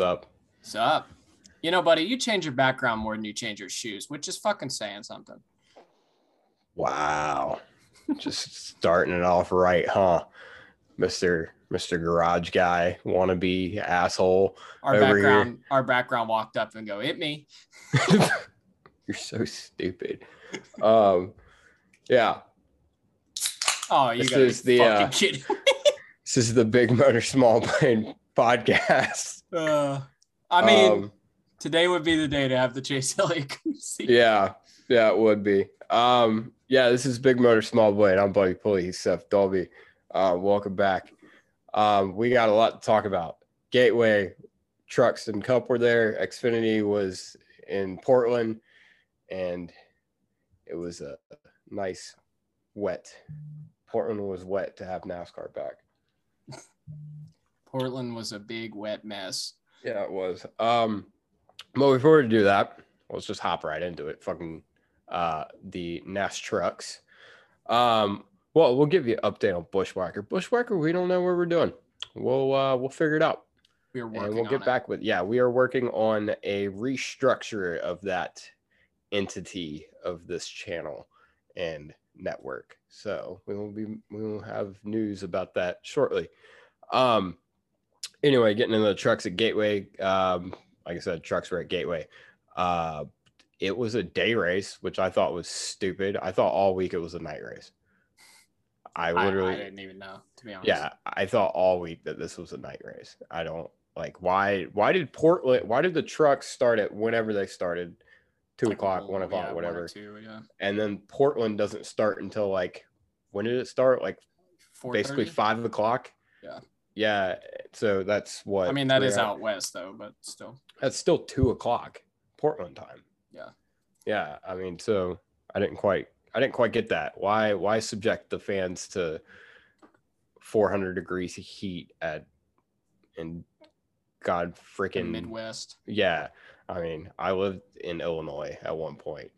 up? What's up? You know, buddy, you change your background more than you change your shoes, which is fucking saying something. Wow. Just starting it off right, huh? Mr. Mr. Garage Guy, wannabe asshole. Our Over background, our background walked up and go, hit me. You're so stupid. Um, yeah, Oh, you This is the, fucking uh, kidding. this is the Big Motor Small Blade podcast. Uh, I mean, Um, today would be the day to have the Chase Elliott yeah, yeah, it would be. Um, yeah, this is Big Motor Small Blade. I'm Buddy Pulley. He's Seth Dolby. Uh, welcome back. Um, we got a lot to talk about. Gateway trucks and Cup were there. Xfinity was in Portland, and it was a nice wet. Portland was wet to have NASCAR back. Portland was a big wet mess. Yeah, it was. Um, but before we do that, let's just hop right into it. Fucking uh, the Nash trucks. Um, well, we'll give you an update on Bushwhacker. Bushwhacker, we don't know where we're doing. We'll uh, we'll figure it out, We are working and we'll on get it. back with. Yeah, we are working on a restructure of that entity of this channel and network. So we will be we will have news about that shortly. Um, anyway, getting into the trucks at Gateway. Um, like I said, trucks were at Gateway. Uh, it was a day race, which I thought was stupid. I thought all week it was a night race. I I, literally, I didn't even know, to be honest. yeah, I thought all week that this was a night race. I don't like why. Why did Portland? Why did the trucks start at whenever they started? Two Like, o'clock, one o'clock, yeah, whatever. two, yeah. And then Portland doesn't start until like when did it start? Like basically five o'clock. Yeah. Yeah. So that's what I mean, that is hours- out west though, but still. That's still two o'clock Portland time. Yeah. Yeah. I mean, so I didn't quite I didn't quite get that. Why why subject the fans to 400 degrees of heat at in God freaking Midwest. yeah. I mean, I lived in Illinois at one point.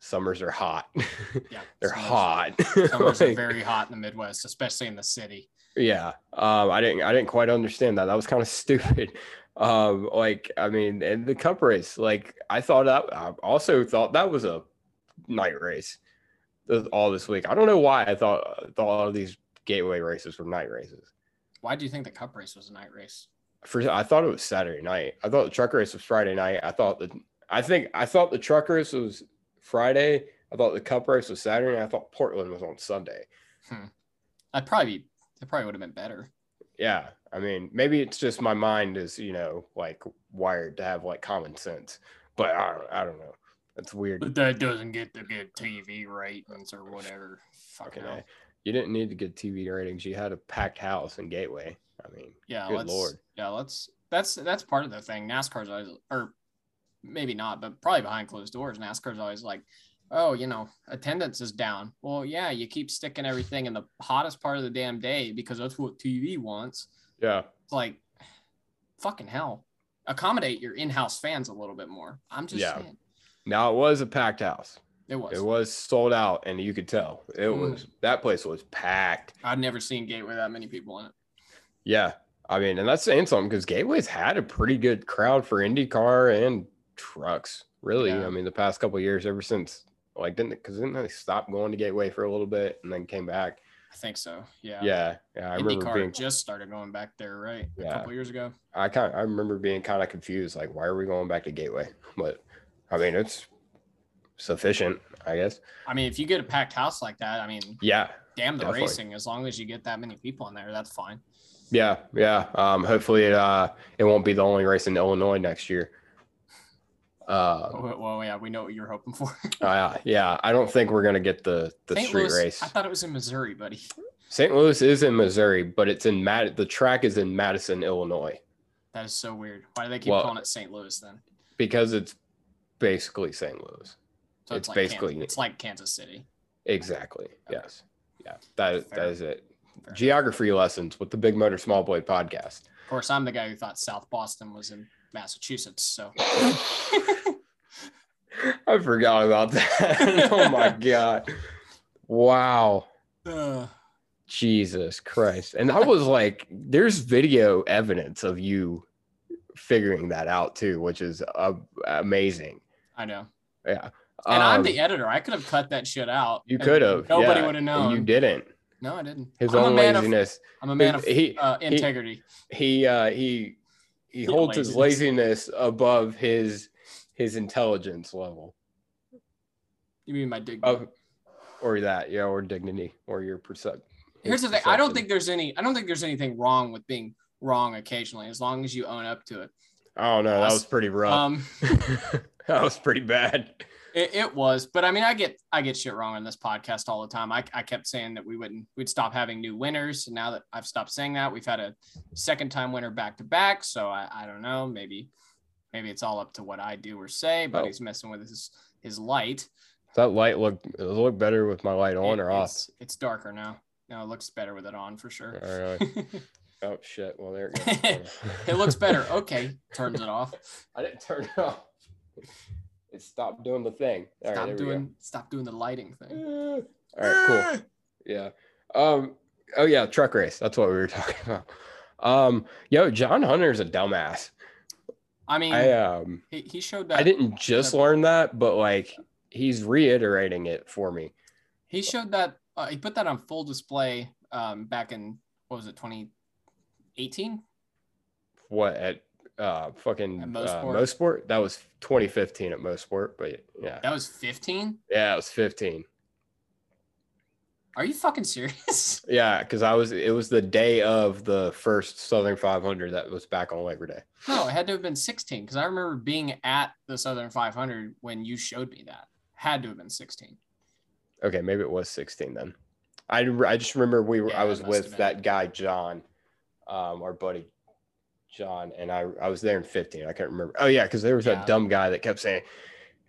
Summers are hot. Yeah. They're summers- hot. Summers are very hot in the Midwest, especially in the city. Yeah. Um, I didn't I didn't quite understand that. That was kind of stupid. Um, like I mean, and the cup race, like I thought that I also thought that was a night race all this week. I don't know why I thought thought all of these gateway races were night races. Why do you think the Cup race was a night race? For I thought it was Saturday night. I thought the truck race was Friday night. I thought the I think I thought the truck race was Friday. I thought the cup race was Saturday. And I thought Portland was on Sunday. I'd probably be, that probably would have been better. Yeah, I mean, maybe it's just my mind is you know like wired to have like common sense, but I don't I don't know. That's weird. But that doesn't get the good TV ratings or whatever. Fucking Okay, you didn't need to get TV ratings. You had a packed house in Gateway. I mean, Yeah, Good let's lord. yeah, let's that's that's part of the thing. NASCAR's always or maybe not, but probably behind closed doors. NASCAR's always like, oh, you know, attendance is down. Well, yeah, you keep sticking everything in the hottest part of the damn day because that's what TV wants. yeah, It's like fucking hell. Accommodate your in-house fans a little bit more. I'm just Yeah. saying. now it was a packed house. It was. It was sold out, and you could tell it Mm. was that place was packed. I'd never seen Gateway that many people in it. Yeah, I mean, and that's saying something because Gateway's had a pretty good crowd for IndyCar and trucks. Really, Yeah. I mean, the past couple of years, ever since like didn't because didn't they stop going to Gateway for a little bit and then came back? I think so. Yeah. Yeah, yeah, I remember IndyCar being just started going back there, right? A Yeah. couple years ago. I kind I remember being kind of confused, like why are we going back to Gateway? But I mean, it's sufficient, I guess. I mean, if you get a packed house like that, I mean, Yeah, damn the Definitely. racing. As long as you get that many people in there, that's fine. yeah, yeah. Um, hopefully it uh it won't be the only race in Illinois next year. Uh, Well, well, yeah, we know what you're hoping for. uh yeah, I don't think we're gonna get the the St. street Louis, race. I thought it was in Missouri, buddy. St. Louis is in Missouri, but it's in Mad. The track is in Madison, Illinois, That is so weird. Why do they keep Well- calling it St. Louis then? because it's basically St. Louis. So it's like basically- Kansas, it's like Kansas City. Exactly. Okay. Yes. Yeah. That Fair. that is it. Fair. Geography lessons with the Big Motor Small Boy podcast. Of course, I'm the guy who thought South Boston was in Massachusetts. So I forgot about that. oh my god. Wow. uh, Jesus Christ. And I was like, there's video evidence of you figuring that out too, which is uh, amazing. I know. Yeah. And I'm Um, the editor. I could have cut that shit out. You could have. Nobody yeah, would have known. You didn't. No, I didn't. His I'm own man of- laziness. I'm a man of he, uh, he- integrity. he uh he he holds his laziness above his his intelligence level You mean my dignity? or that yeah or dignity or your percep- Here's the thing. I don't think there's any. I don't think there's anything wrong with being wrong occasionally, as long as you own up to it. Oh don't that was pretty rough Um, that was pretty bad it, it was, but I mean, I get I get shit wrong on this podcast all the time. I, I kept saying that we wouldn't we'd stop having new winners. And now that I've stopped saying that, we've had a second time winner back to back. So I, I don't know. Maybe maybe it's all up to what I do or say. But Oh. he's messing with his his light. that light look it look better with my light on It- or off It's, it's darker now. No, it looks better with it on for sure. Oh, all right oh shit well there it goes it looks better. Okay, turns it off. i didn't turn it off it stopped doing the thing all right Stop there we go. doing stop doing the lighting thing. all right cool Yeah. Um. Oh yeah, truck race. That's what we were talking about. Um. Yo, John Hunter's a dumbass. I mean, I um. he, he showed that I didn't just learn that, but like he's reiterating it for me. he showed that uh, he put that on full display um, back in what was it 2018 What at uh fucking At uh, Mosport? That was 2015 at Mosport, but yeah, that was 15 yeah, it was 15. are you fucking serious Yeah, because I was. It was the day of the first Southern 500 that was back on Labor Day. no it had to have been 16 because i remember being at the southern 500 when you showed me that had to have been 16 Okay, maybe it was 16 then. I, I just remember we were Yeah, I was with that guy John, um, our buddy John, and I I was there in 15. I can't remember. Oh yeah, because there was Yeah. that dumb guy that kept saying,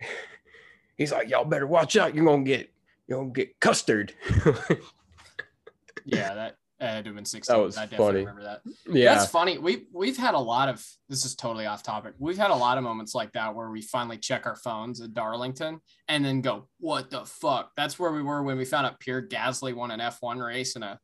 he's like, y'all better watch out. You're gonna get you're gonna get custard. yeah that uh, had to have been 16 That was i definitely funny. remember that yeah, That's funny. We we've had a lot of this is totally off topic. We've had a lot of moments like that where we finally check our phones at Darlington and then go, "What the fuck?" That's where we were when we found out Pierre Gasly won an F1 race in a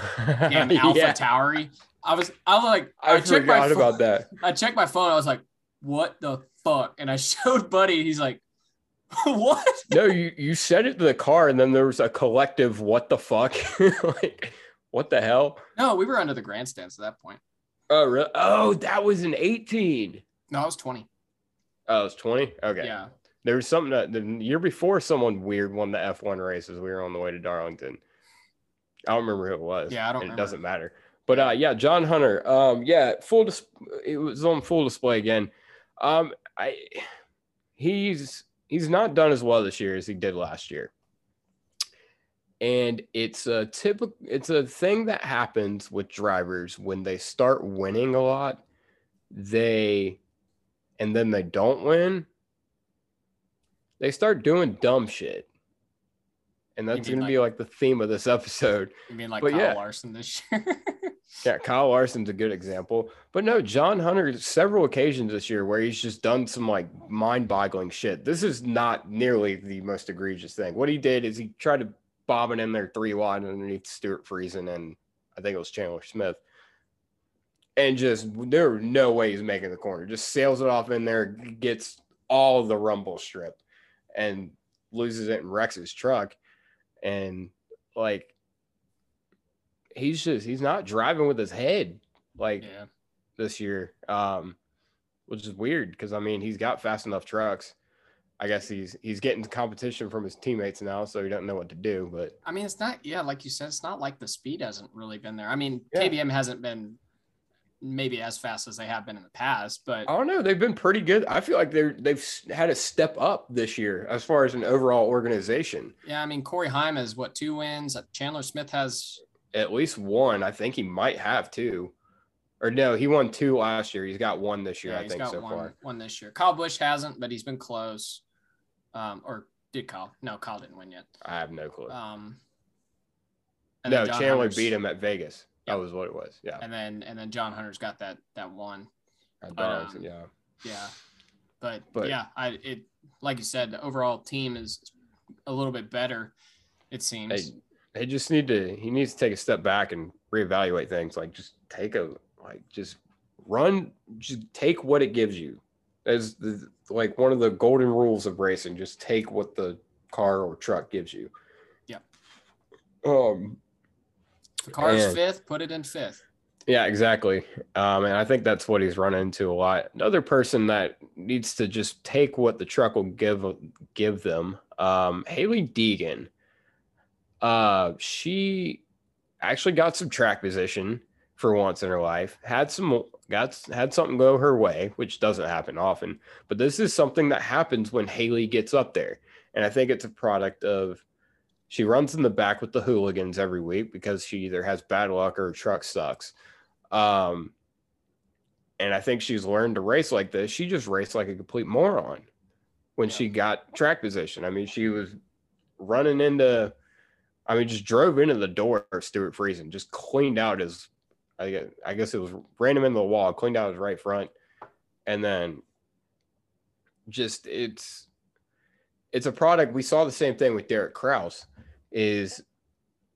damn Alpha yeah. Tauri. I was I was like I checked my forgot phone- about that. I checked my phone. I was like, "What the fuck?" And I showed Buddy. He's like, "What?" No, you you said it to the car, and then there was a collective "What the fuck?" like, what the hell? No, we were under the grandstands at that point. Oh, really? Oh, that was an 18. No, I was 20. Oh, it was 20. Okay. Yeah. There was something that the year before someone weird won the F1 races. We were on the way to Darlington. I don't remember who it was. Yeah, I don't It remember. doesn't matter. But uh, yeah, John Hunter. Um, yeah, full. Dis- it was on full display again. Um, I he's he's not done as well this year as he did last year. And it's a typical. It's a thing that happens with drivers when they start winning a lot. They, and then they don't win. They start doing dumb shit. And that's going to be like the theme of this episode. You mean like But Kyle yeah. Larson this year? Yeah, Kyle Larson's a good example. But no, John Hunter, several occasions this year where he's just done some like mind boggling shit. This is not nearly the most egregious thing. What he did is he tried to bob it in there three wide underneath Stuart Friesen and I think it was Chandler Smith. And just there were no way he's making the corner. Just sails it off in there, gets all the rumble strip and loses it and wrecks his truck. And like he's just he's not driving with his head like yeah. this year um which is weird because i mean he's got fast enough trucks i guess he's he's getting competition from his teammates now so he doesn't know what to do but I mean, it's not, yeah, like you said, it's not like the speed hasn't really been there. I mean, Yeah. KBM hasn't been maybe as fast as they have been in the past, but i don't know they've been pretty good i feel like they're they've had a step up this year as far as an overall organization yeah, I mean, Corey Heim has what, two wins? Chandler Smith has, at least one i think he might have two or no he won two last year he's got one this year yeah, i think so one, far one this year. Kyle Busch hasn't, but he's been close. Um, or did Kyle? No, Kyle didn't win yet. i have no clue Um, no chandler Hunter's- beat him at vegas. That was what it was yeah And then, and then John Hunter's got that, that one. But, Darlington, um, yeah Yeah. But, But- yeah, I, it, like you said, the overall team is a little bit better, it seems. they, they just need to he needs to take a step back and reevaluate things like just take a like just run, just take what it gives you. As the, like one of the golden rules of racing, just take what the car or truck gives you. Yeah. Um, Car's And- fifth, put it in fifth. yeah, exactly. Um, and I think that's what he's run into a lot. Another person that needs to just take what the truck will give give them. Um, Hailie Deegan. Uh, she actually got some track position for once in her life. Had some got had something go her way, which doesn't happen often. But this is something that happens when Hailie gets up there, and I think it's a product of she runs in the back with the hooligans every week because she either has bad luck or her truck sucks. Um, and I think she's learned to race like this. She just raced like a complete moron when Yeah. she got track position. I mean, she was running into, I mean, just drove into the door of Stuart Friesen, just cleaned out his, I guess, I guess it was ran him into the wall, cleaned out his right front, and then just it's it's a product. We saw the same thing with Derek Kraus, is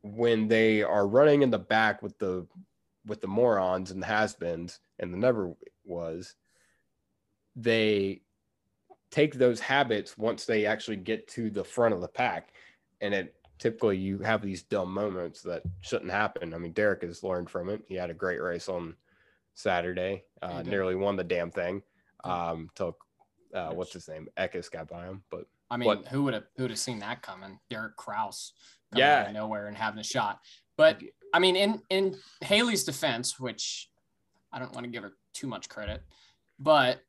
when they are running in the back with the with the morons and the has-beens and the never was, they take those habits once they actually get to the front of the pack, and it typically you have these dumb moments that shouldn't happen. I mean, Derek has learned from it. He had a great race on Saturday, uh, nearly won the damn thing. Um, till uh, what's his name? Eckes got by him, but I mean, What? who would have who would have seen that coming? Derek Kraus coming Yeah. out of nowhere and having a shot. But I mean, in in Hailie's defense, which I don't want to give her too much credit, but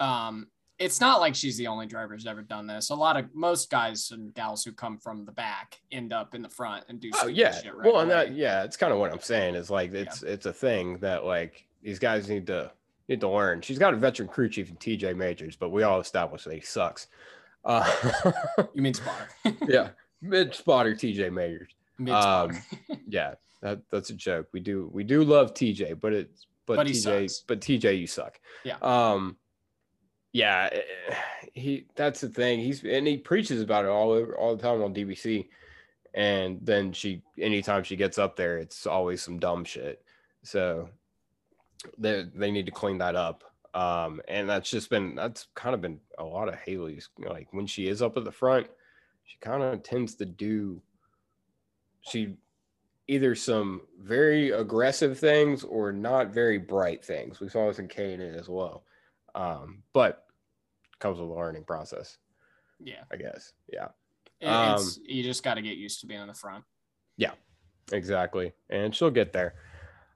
um, it's not like she's the only driver who's ever done this. A lot of most guys and gals who come from the back end up in the front and do Oh yeah. shit right well, and that yeah, it's kind of what I'm saying is like it's it's a thing that like these guys need to need to learn. She's got a veteran crew chief in TJ Majors, but we all established that he sucks. Uh, You mean spotter? yeah, mid spotter TJ. Mid spotter. Yeah, that that's a joke. We do we do love TJ, but it's but, But TJ sucks. but TJ you suck. Yeah. Um. Yeah, eh, he that's the thing. He's and he preaches about it all over all the time on DBC, and then she anytime she gets up there, it's always some dumb shit. So they they need to clean that up. Um, and that's just been that's kind of been a lot of Hailie's like when she is up at the front, she kind of tends to do she either some very aggressive things or not very bright things. We saw this in K and as well. Um, but comes with a learning process, yeah, I guess. Yeah, Um, you just got to get used to being in the front. Yeah, exactly. And she'll get there.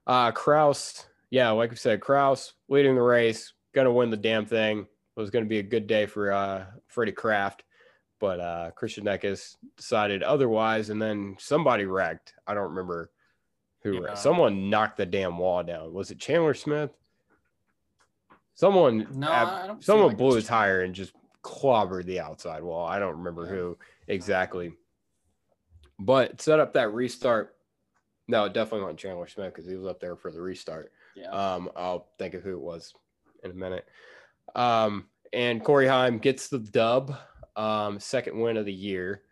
Uh Kraus, yeah, like we said, Kraus leading the race, gonna win the damn thing. It was gonna be a good day for uh Freddie Kraft, but uh Christian Eckes decided otherwise, and then somebody wrecked. I don't remember who Yeah. Someone knocked the damn wall down. Was it Chandler Smith? Someone No, ab- I don't. someone like blew a it's- tire and just clobbered the outside wall. I don't remember Yeah. who exactly, but set up that restart. No, it definitely wasn't Chandler Smith because he was up there for the restart. Yeah. Um, I'll think of who it was in a minute. Um, and Corey Heim gets the dub, um, second win of the year.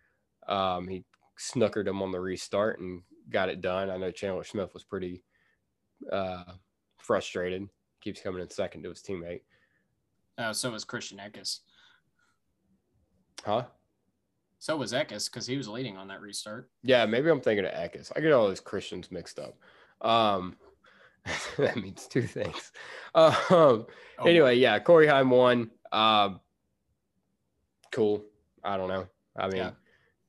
Um, he snookered him on the restart and got it done. I know Chandler Smith was pretty uh, frustrated. Keeps coming in second to his teammate. Uh, so was Christian Eckes. Huh? So was Eckes because he was leading on that restart. Yeah, maybe I'm thinking of Eckes. I get all those Christians mixed up. Um, that means two things. Um, Oh, anyway, yeah, Corey Heim won. Um, cool. I don't know. I mean, Yeah.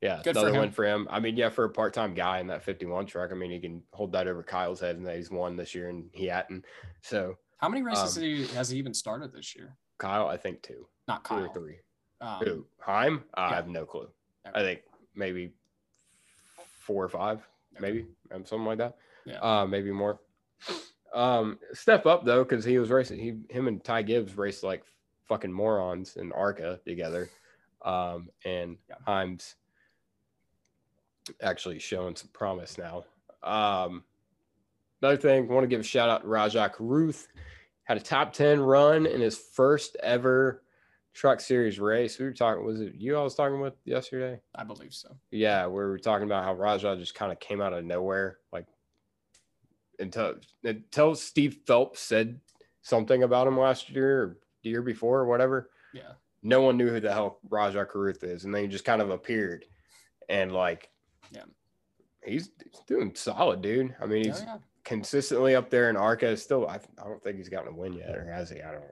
yeah, Good another win for him. I mean, yeah, for a part-time guy in that 51 truck, I mean, he can hold that over Kyle's head and that he's won this year and he hadn't. So How many races um, did he, has he even started this year? Kyle, I think two, Not two Kyle. or three. Um, Who? Heim? I yeah. have no clue. Okay. I think maybe four or five, Okay. maybe um, something like that. Yeah. Uh, maybe more. Um, step up though, because he was racing. He, him, and Ty Gibbs raced like fucking morons in Arca together. Um, and Yeah. Heim's actually showing some promise now. Um, another thing, want to give a shout out to Rajah Caruth. Had a top 10 run in his first ever truck series race. We were talking, was it you I was talking with yesterday? I believe so. Yeah, we were talking about how Rajah just kind of came out of nowhere, like until until Steve Phelps said something about him last year or the year before or whatever. Yeah. No one knew who the hell Rajah Caruth is, and then he just kind of appeared, and like, Yeah. he's, he's doing solid, dude. I mean, Oh, he's yeah. consistently up there in Arca. Still, I, I don't think he's gotten a win yet, or has he? I don't.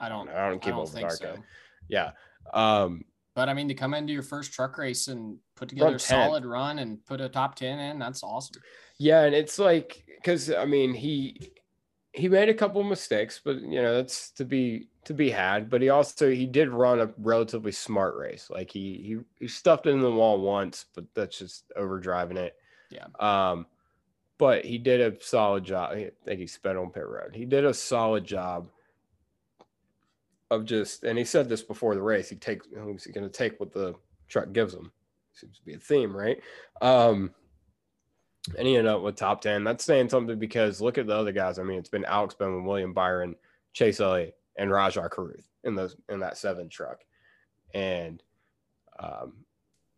I don't. I don't keep I up don't with think Arca. so. Yeah. Um, But I mean, to come into your first truck race and put together a 10th. solid run and put a top ten in, that's awesome. Yeah, and it's like because I mean he he made a couple mistakes, but you know that's to be to be had. But he also he did run a relatively smart race. Like he he he stuffed it in the wall once, but that's just overdriving it. Yeah. Um, but he did a solid job. I think he sped on pit road. He did a solid job of just, and he said this before the race. He takes he's going to take what the truck gives him. Seems to be a theme, right? Um, and he ended up with top 10. That's saying something because look at the other guys. I mean, it's been Alex Bowman, William Byron, Chase Elliott, and Rajah Caruth in those in that seven truck. And um,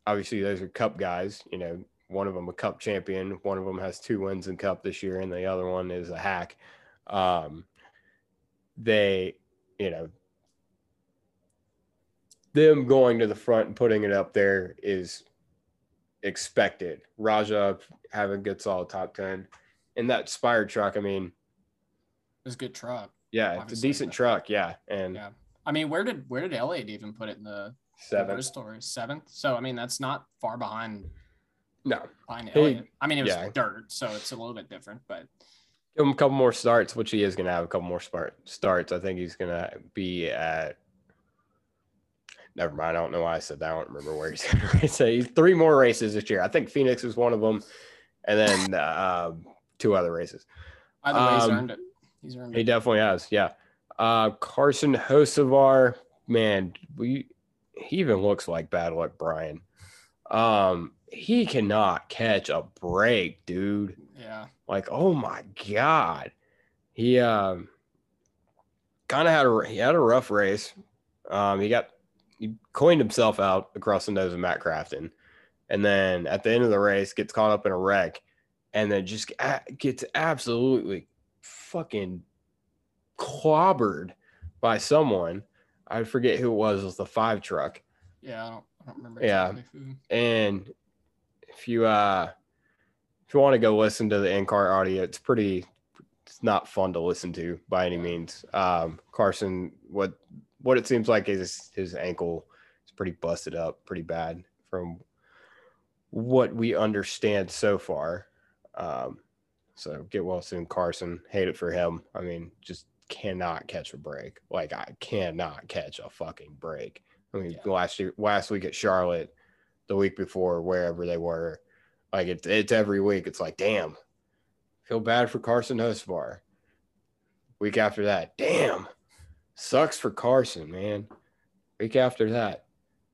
obviously those are cup guys, you know, one of them a cup champion, one of them has two wins in cup this year, and the other one is a hack. Um, they, you know, them going to the front and putting it up there is expected. Rajah having good solid top 10. And that Spire truck, I mean, It's a good truck. yeah, it's a decent truck. Yeah. And Yeah. I mean, where did where did Elliott even put it in the seventh race? Seventh. So I mean, that's not far behind No, behind He- Elliott. I mean, it was yeah. dirt, so it's a little bit different, but give him a couple more starts, which he is going to have a couple more start, starts. I think he's going to be at. Never mind. I don't know why I said that. I don't remember where he's going to race. He's three more races this year. I think Phoenix is one of them, and then uh, two other races. either way, he's Um, earned it. He's earned He it. definitely has. Yeah. Uh, Carson Hocevar, man, we he even looks like bad luck Brian. Um, he cannot catch a break, dude. Yeah. Like, oh my god, he um kind of had a he had a rough race. Um, he got he coined himself out across the nose of Matt Crafton, and then at the end of the race gets caught up in a wreck, and then just a- gets absolutely fucking clobbered by someone. I forget who it was. It was the five truck. Yeah. I don't, I don't remember. Yeah. who. And if you uh if you want to go listen to the in-car audio, it's pretty it's not fun to listen to by any means. Um Carson what what it seems like is his ankle is pretty busted up pretty bad from what we understand so far. Um so get well soon Carson. Hate it for him. I mean, just cannot catch a break. Like I cannot catch a fucking break. I mean, Yeah. last year last week at Charlotte the week before, wherever they were. Like it's it's every week. It's like, damn, feel bad for Carson Hocevar. Week after that, damn, sucks for Carson, man. Week after that,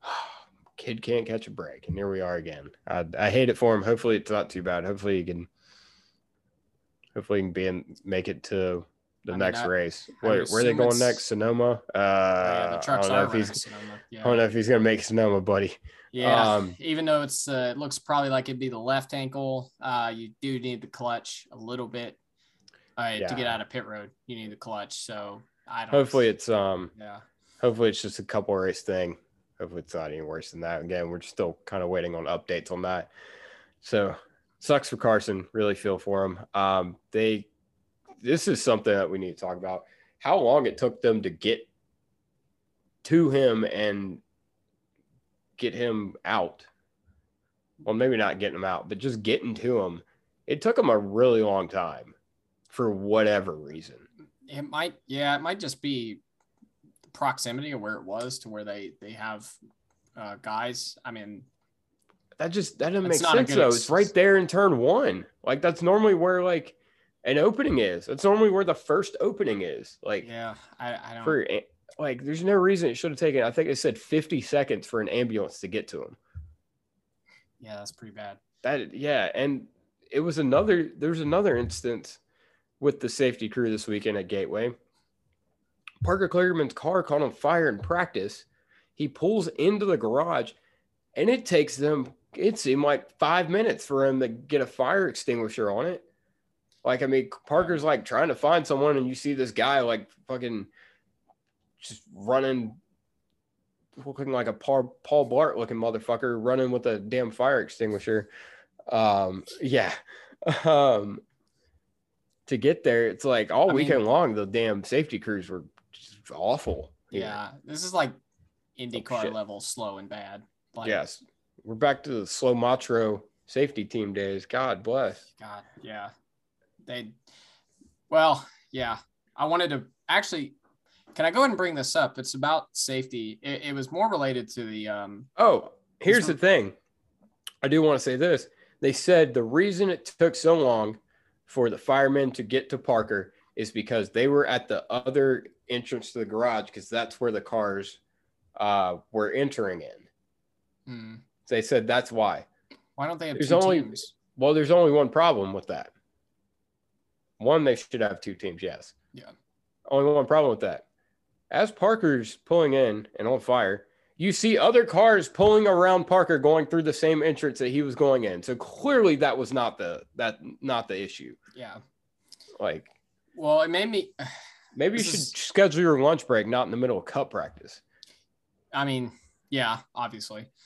kid can't catch a break, and here we are again. I, I hate it for him. Hopefully, it's not too bad. Hopefully, he can. Hopefully, he can be in, make it to the I mean, next I- race. I Where, are they going it's- next? Sonoma. Uh, yeah, the I trucks don't know if he's. Sonoma. Yeah. I don't know if he's gonna make Sonoma, buddy. Yeah, Um, even though it's uh, it looks probably like it'd be the left ankle, uh, you do need the clutch a little bit. Uh, to get out of pit road, you need the clutch. So I don't. Hopefully, it's um. yeah, hopefully it's just a couple race thing. Hopefully it's not any worse than that. Again, we're still kind of waiting on updates on that. So sucks for Carson. Really feel for him. Um, they this is something that we need to talk about. How long it took them to get to him and get him out. Well, maybe not getting him out, but just getting to him. It took him a really long time for whatever reason. It might. Yeah, it might just be proximity of where it was to where they they have uh, guys. I mean, That just that doesn't make sense though. ex- It's right there in turn one. Like that's normally where like an opening is. That's normally where the first opening is. Like yeah, I, I don't. for like, there's no reason it should have taken. I think it said 50 seconds for an ambulance to get to him. yeah, that's pretty bad. That yeah, and it was another. There's another instance with the safety crew this weekend at Gateway. Parker Kligerman's car caught on fire in practice. He pulls into the garage, and it takes them. It seemed like five minutes for him to get a fire extinguisher on it. Like, I mean, Parker's like trying to find someone, and you see this guy like fucking just running, looking like a Paul, Blart looking motherfucker, running with a damn fire extinguisher. Um, yeah. Um, to get there, it's like all I mean- weekend long, the damn safety crews were just awful. Yeah, this is like IndyCar shit. level slow and bad. Like, Yes. We're back to the slow matro safety team days. God bless. God, yeah. They, well, yeah. I wanted to actually. Can I go ahead and bring this up? It's about safety. It, it was more related to the um. Oh, here's the thing. I do want to say this. They said the reason it took so long for the firemen to get to Parker is because they were at the other entrance to the garage because that's where the cars uh, were entering in. hmm, They said that's why. why don't they have There's two only- teams? Well, there's only one problem with that. One, they should have two teams, yes. Yeah. Only one problem with that. As Parker's pulling in and on fire, you see other cars pulling around Parker going through the same entrance that he was going in. So clearly that was not the that not the issue. Yeah. Like Well, it made me. maybe you should is- schedule your lunch break not in the middle of cup practice. I mean, yeah, obviously.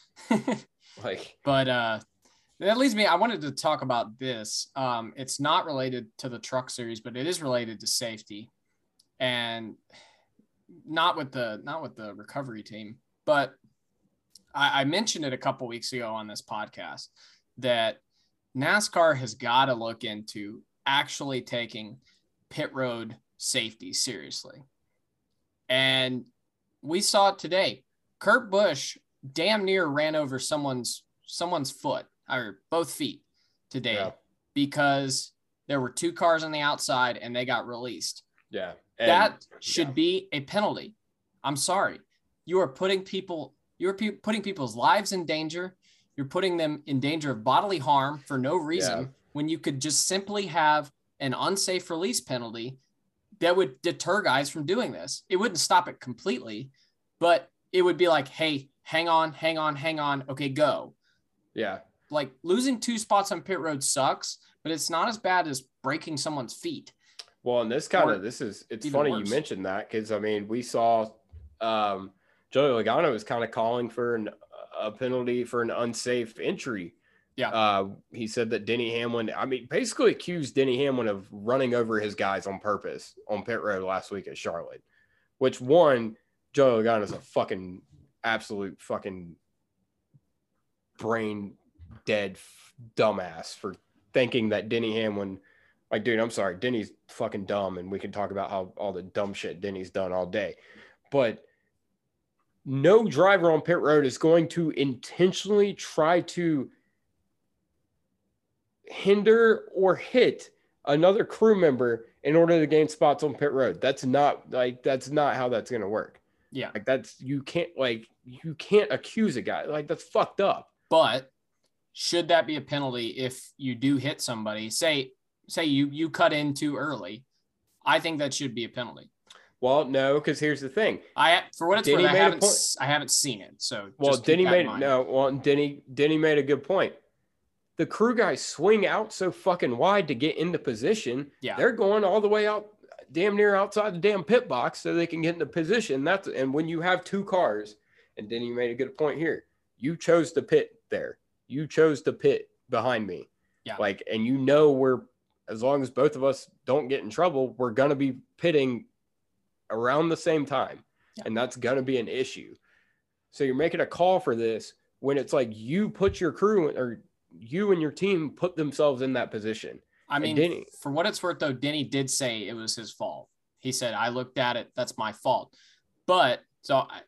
Like but uh that leads me i wanted to talk about this um it's not related to the truck series but it is related to safety and not with the not with the recovery team but i, I mentioned it a couple weeks ago on this podcast that nascar has got to look into actually taking pit road safety seriously and we saw it today kurt busch damn near ran over someone's someone's foot or both feet today Yeah. because there were two cars on the outside and they got released. yeah. And- that should yeah. be a penalty. I'm sorry. You are putting people you are pe- putting people's lives in danger. You're putting them in danger of bodily harm for no reason Yeah. when you could just simply have an unsafe release penalty that would deter guys from doing this. It wouldn't stop it completely, but it would be like, "Hey, hang on, hang on, hang on. Okay, go." yeah. like losing two spots on pit road sucks, but it's not as bad as breaking someone's feet. Well, and this kind Or of this is it's funny worse. you mentioned that because I mean we saw um Joey Logano was kind of calling for an, a penalty for an unsafe entry. Yeah. Uh, he said that Denny Hamlin, I mean, basically accused Denny Hamlin of running over his guys on purpose on pit road last week at Charlotte, which one, Joey Logano is a fucking absolute fucking brain dead f- dumbass for thinking that Denny Hamlin, like, dude, I'm sorry, Denny's fucking dumb, and we can talk about how all the dumb shit Denny's done all day, but no driver on pit road is going to intentionally try to hinder or hit another crew member in order to gain spots on pit road. That's not like that's not how that's going to work. Yeah. Like that's you can't like you can't accuse a guy like that's fucked up. But should that be a penalty if you do hit somebody? Say say you you cut in too early. I think that should be a penalty. Well, no, because here's the thing. I for what it's Denny worth, I haven't I haven't seen it. So Well, Denny made no. Well, Denny Denny made a good point. The crew guys swing out so fucking wide to get into position. Yeah. they're going all the way out, damn near outside the damn pit box, so they can get into position. That's and when you have two cars, and Denny made a good point here. You chose the pit there. You chose the pit behind me. Yeah. Like, and you know we're as long as both of us don't get in trouble, we're gonna be pitting around the same time. Yeah. And that's gonna be an issue. So you're making a call for this when it's like you put your crew or you and your team put themselves in that position. I mean, Denny- for what it's worth, though, Denny did say it was his fault. He said, "I looked at it. That's my fault." But so I,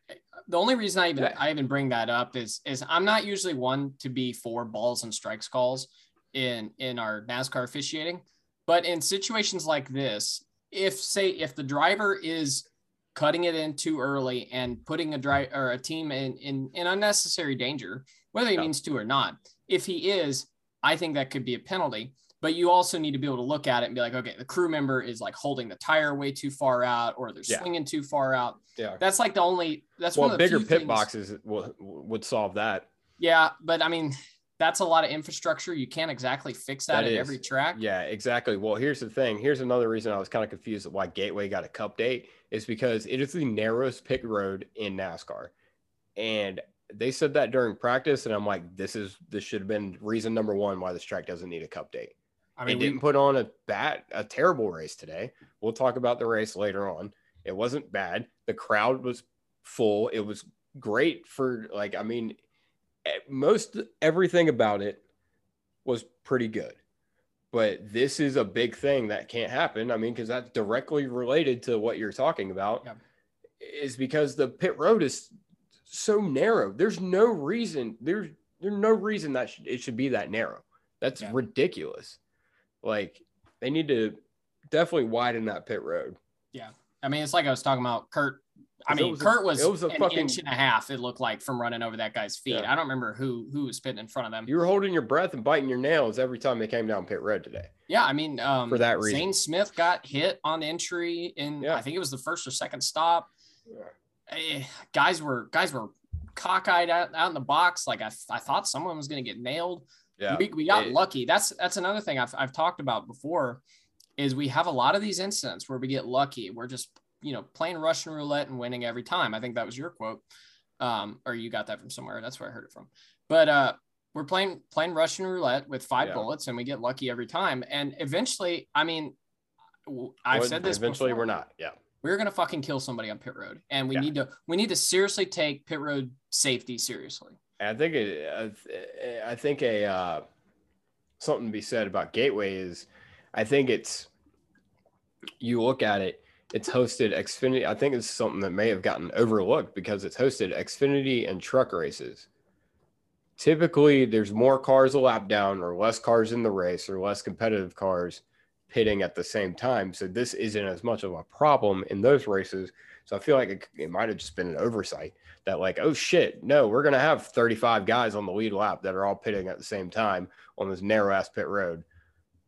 the only reason I even Yeah. I even bring that up is is I'm not usually one to be for balls and strikes calls in in our NASCAR officiating, but in situations like this, if say if the driver is cutting it in too early and putting a drive or a team in in, in unnecessary danger, whether he Yeah. means to or not, if he is, I think that could be a penalty but you also need to be able to look at it and be like, okay, the crew member is like holding the tire way too far out, or they're Yeah. swinging too far out. Yeah. That's like the only. That's Well, one of the bigger pit things- boxes will, would solve that. Yeah, but I mean, that's a lot of infrastructure. You can't exactly fix that, That at is. every track. Yeah, exactly. Well, here's the thing. Here's another reason I was kind of confused at why Gateway got a cup date is because it is the narrowest pit road in NASCAR. And they said that during practice, and I'm like, this is this should have been reason number one why this track doesn't need a cup date. I mean, it we, didn't put on a bad, a terrible race today. We'll talk about the race later on. It wasn't bad. The crowd was full. It was great for like, I mean, most everything about it was pretty good. But this is a big thing that can't happen. I mean, because that's directly related to what you're talking about, Yeah. is because the pit road is so narrow. There's no reason. There's there's no reason that should, it should be that narrow. That's Yeah. ridiculous. Like they need to definitely widen that pit road. Yeah, I mean, it's like I was talking about Kurt. I mean, was Kurt was, it was a an fucking- inch and a half. It looked like from running over that guy's feet. Yeah. I don't remember who who was spitting in front of them. You were holding your breath and biting your nails every time they came down pit road today. Yeah, I mean, um, For that reason. Zane Smith got hit on entry in Yeah. I think it was the first or second stop. Yeah. Eh, guys were guys were cockeyed out, out in the box. Like I, I thought someone was going to get nailed. Yeah. We, we got It- lucky. That's that's another thing I've, I've talked about before is we have a lot of these incidents where we get lucky. We're just you know playing Russian roulette and winning every time. I think that was your quote, um, or you got that from somewhere. That's where I heard it from. But uh, we're playing playing Russian roulette with five Yeah. bullets, and we get lucky every time. And eventually, I mean, I've Well, said this. Eventually, before, we're not. Yeah. We're gonna fucking kill somebody on pit road, and we Yeah. need to we need to seriously take pit road safety seriously. I think it, I think a uh, something to be said about Gateway is, I think it's you look at it, it's hosted Xfinity. I think it's something that may have gotten overlooked because it's hosted Xfinity and truck races. Typically, there's more cars a lap down, or less cars in the race, or less competitive cars pitting at the same time. So this isn't as much of a problem in those races. So I feel like it, it might have just been an oversight that like, oh shit, no, we're gonna have 35 guys on the lead lap that are all pitting at the same time on this narrow ass pit road.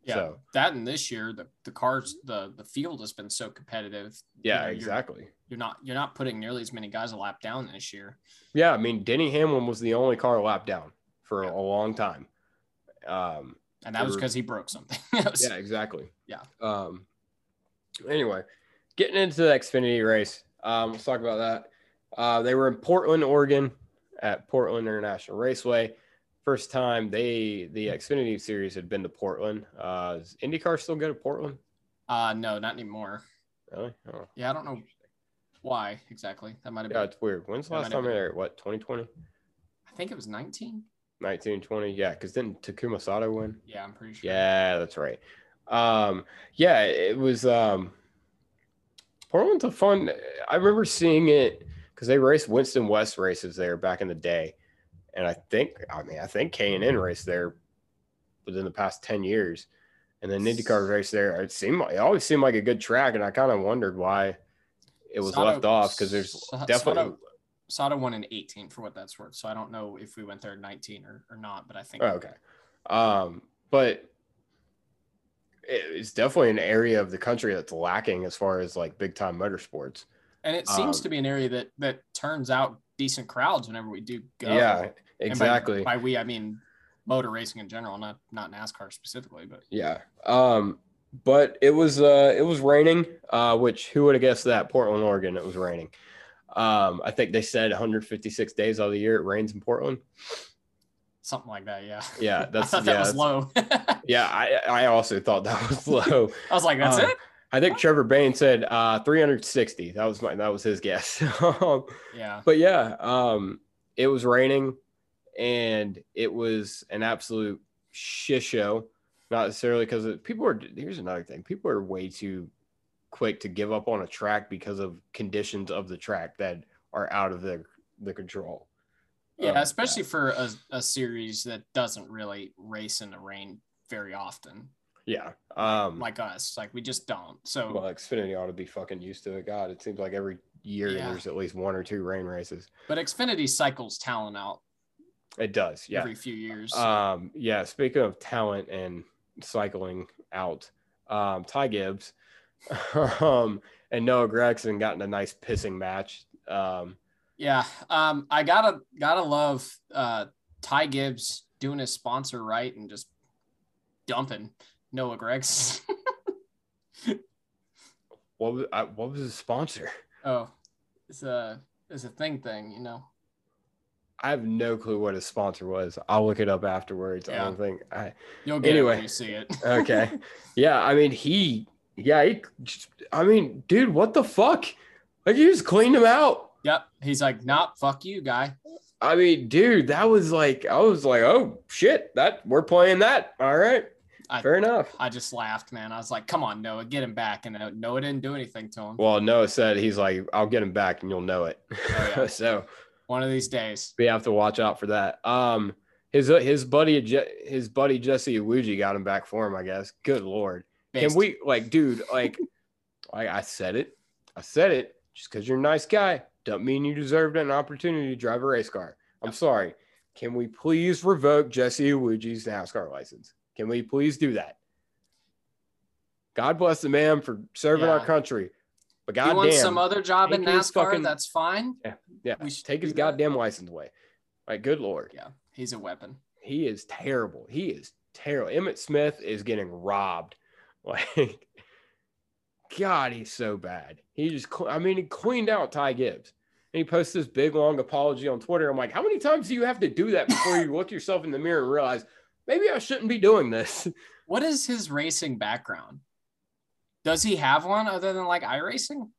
Yeah, So that and this year the the cars the the field has been so competitive. You yeah, know, you're- exactly. You're not you're not putting nearly as many guys a lap down this year. Yeah, I mean Denny Hamlin was the only car lap down for Yeah. a long time. Um, And that was because he broke something. Was- yeah, exactly. Yeah. Um, anyway, getting into the Xfinity race, um, let's talk about that. Uh, they were in Portland, Oregon, at Portland International Raceway. First time they the Xfinity series had been to Portland. Uh, is IndyCar still good at Portland? Uh no, not anymore. Really? Oh, Yeah, I don't know why exactly. That might have yeah, been it's weird. When's the last time they were there? What 2020? I think it was 19. 19, 20? Yeah, because didn't Takuma Sato win? Yeah, I'm pretty sure. Yeah, that's right. Um, yeah, it was um Portland's a fun. I remember seeing it because they raced Winston West races there back in the day, and I think I mean I think K and N raced there within the past ten years, and then IndyCar raced there. It seemed it always seemed like a good track, and I kind of wondered why it was Sato- left off because there's Sa- definitely Sato- Sada won in 18 for what that's worth. So I don't know if we went there in 19 or, or not, but I think Oh, okay. Um, but it's definitely an area of the country that's lacking as far as like big time motorsports. and it seems um, to be an area that that turns out decent crowds whenever we do go. Yeah, And by- exactly. By, we I mean motor racing in general, not not NASCAR specifically, but yeah. Um, but it was uh it was raining, uh, which who would have guessed that? Portland, Oregon, it was raining. Um, I think they said 156 days out of the year it rains in Portland. something like that. Yeah. Yeah, I that's thought yeah, that was low. Yeah, I I also thought that was low. I was like, that's Um, it. I think Trevor Bayne said uh 360. That was my that was his guess. Yeah. but yeah, um, it was raining, and it was an absolute shit show. Not necessarily because people are. Here's another thing: people are way too quick to give up on a track because of conditions of the track that are out of their the control. Yeah, of especially for a, a series that doesn't really race in the rain very often, yeah. Um, like us. Like we just don't. So well, Xfinity ought to be fucking used to it. God, it seems like every year Yeah. there's at least one or two rain races. but Xfinity cycles talent out It does, yeah. every few years. Um, yeah. Speaking of talent and cycling out, um, Ty Gibbs, um, and Noah Gragson got in a nice pissing match. Um, yeah. Um, I gotta gotta love uh Ty Gibbs doing his sponsor right and just dumping Noah Gragson. What was I, what was his sponsor? oh, it's a it's a thing thing, you know. I have no clue what his sponsor was. I'll look it up afterwards. I don't think I You'll get it Anyway. when you see it. okay. yeah, I mean he yeah, he I mean, dude, what the fuck? Like you just cleaned him out. yep. He's like, nah, fuck you, guy. I mean, dude, that was like I was like, oh shit, that we're playing that. All right. I- Fair enough. I just laughed, man. I was like, come on, Noah, get him back. And uh, Noah didn't do anything to him. Well, Noah said he's like, I'll get him back and you'll know it. Oh, yeah. so One of these days. we have to watch out for that. Um, his his buddy his buddy Jesse Iwuji got him back for him. I guess. Good lord. Can we like, dude? Like, I I said it. I said it. Just because you're a nice guy, don't mean you deserved an opportunity to drive a race car. I'm sorry. Can we please revoke Jesse Iwuji's NASCAR license? Can we please do that? God bless the man for serving our country. But God he wants goddamn, some other job in NASCAR, fucking- that's fine. yeah, we should take his that. goddamn license away. Like, good lord. Yeah, he's a weapon. he is terrible. He is terrible. Emmitt Smith is getting robbed. Like, God, he's so bad. He just, I mean, he cleaned out Ty Gibbs. And he posts this big long apology on Twitter. I'm like, how many times do you have to do that before you look yourself in the mirror and realize maybe I shouldn't be doing this? What is his racing background? Does he have one other than like iRacing?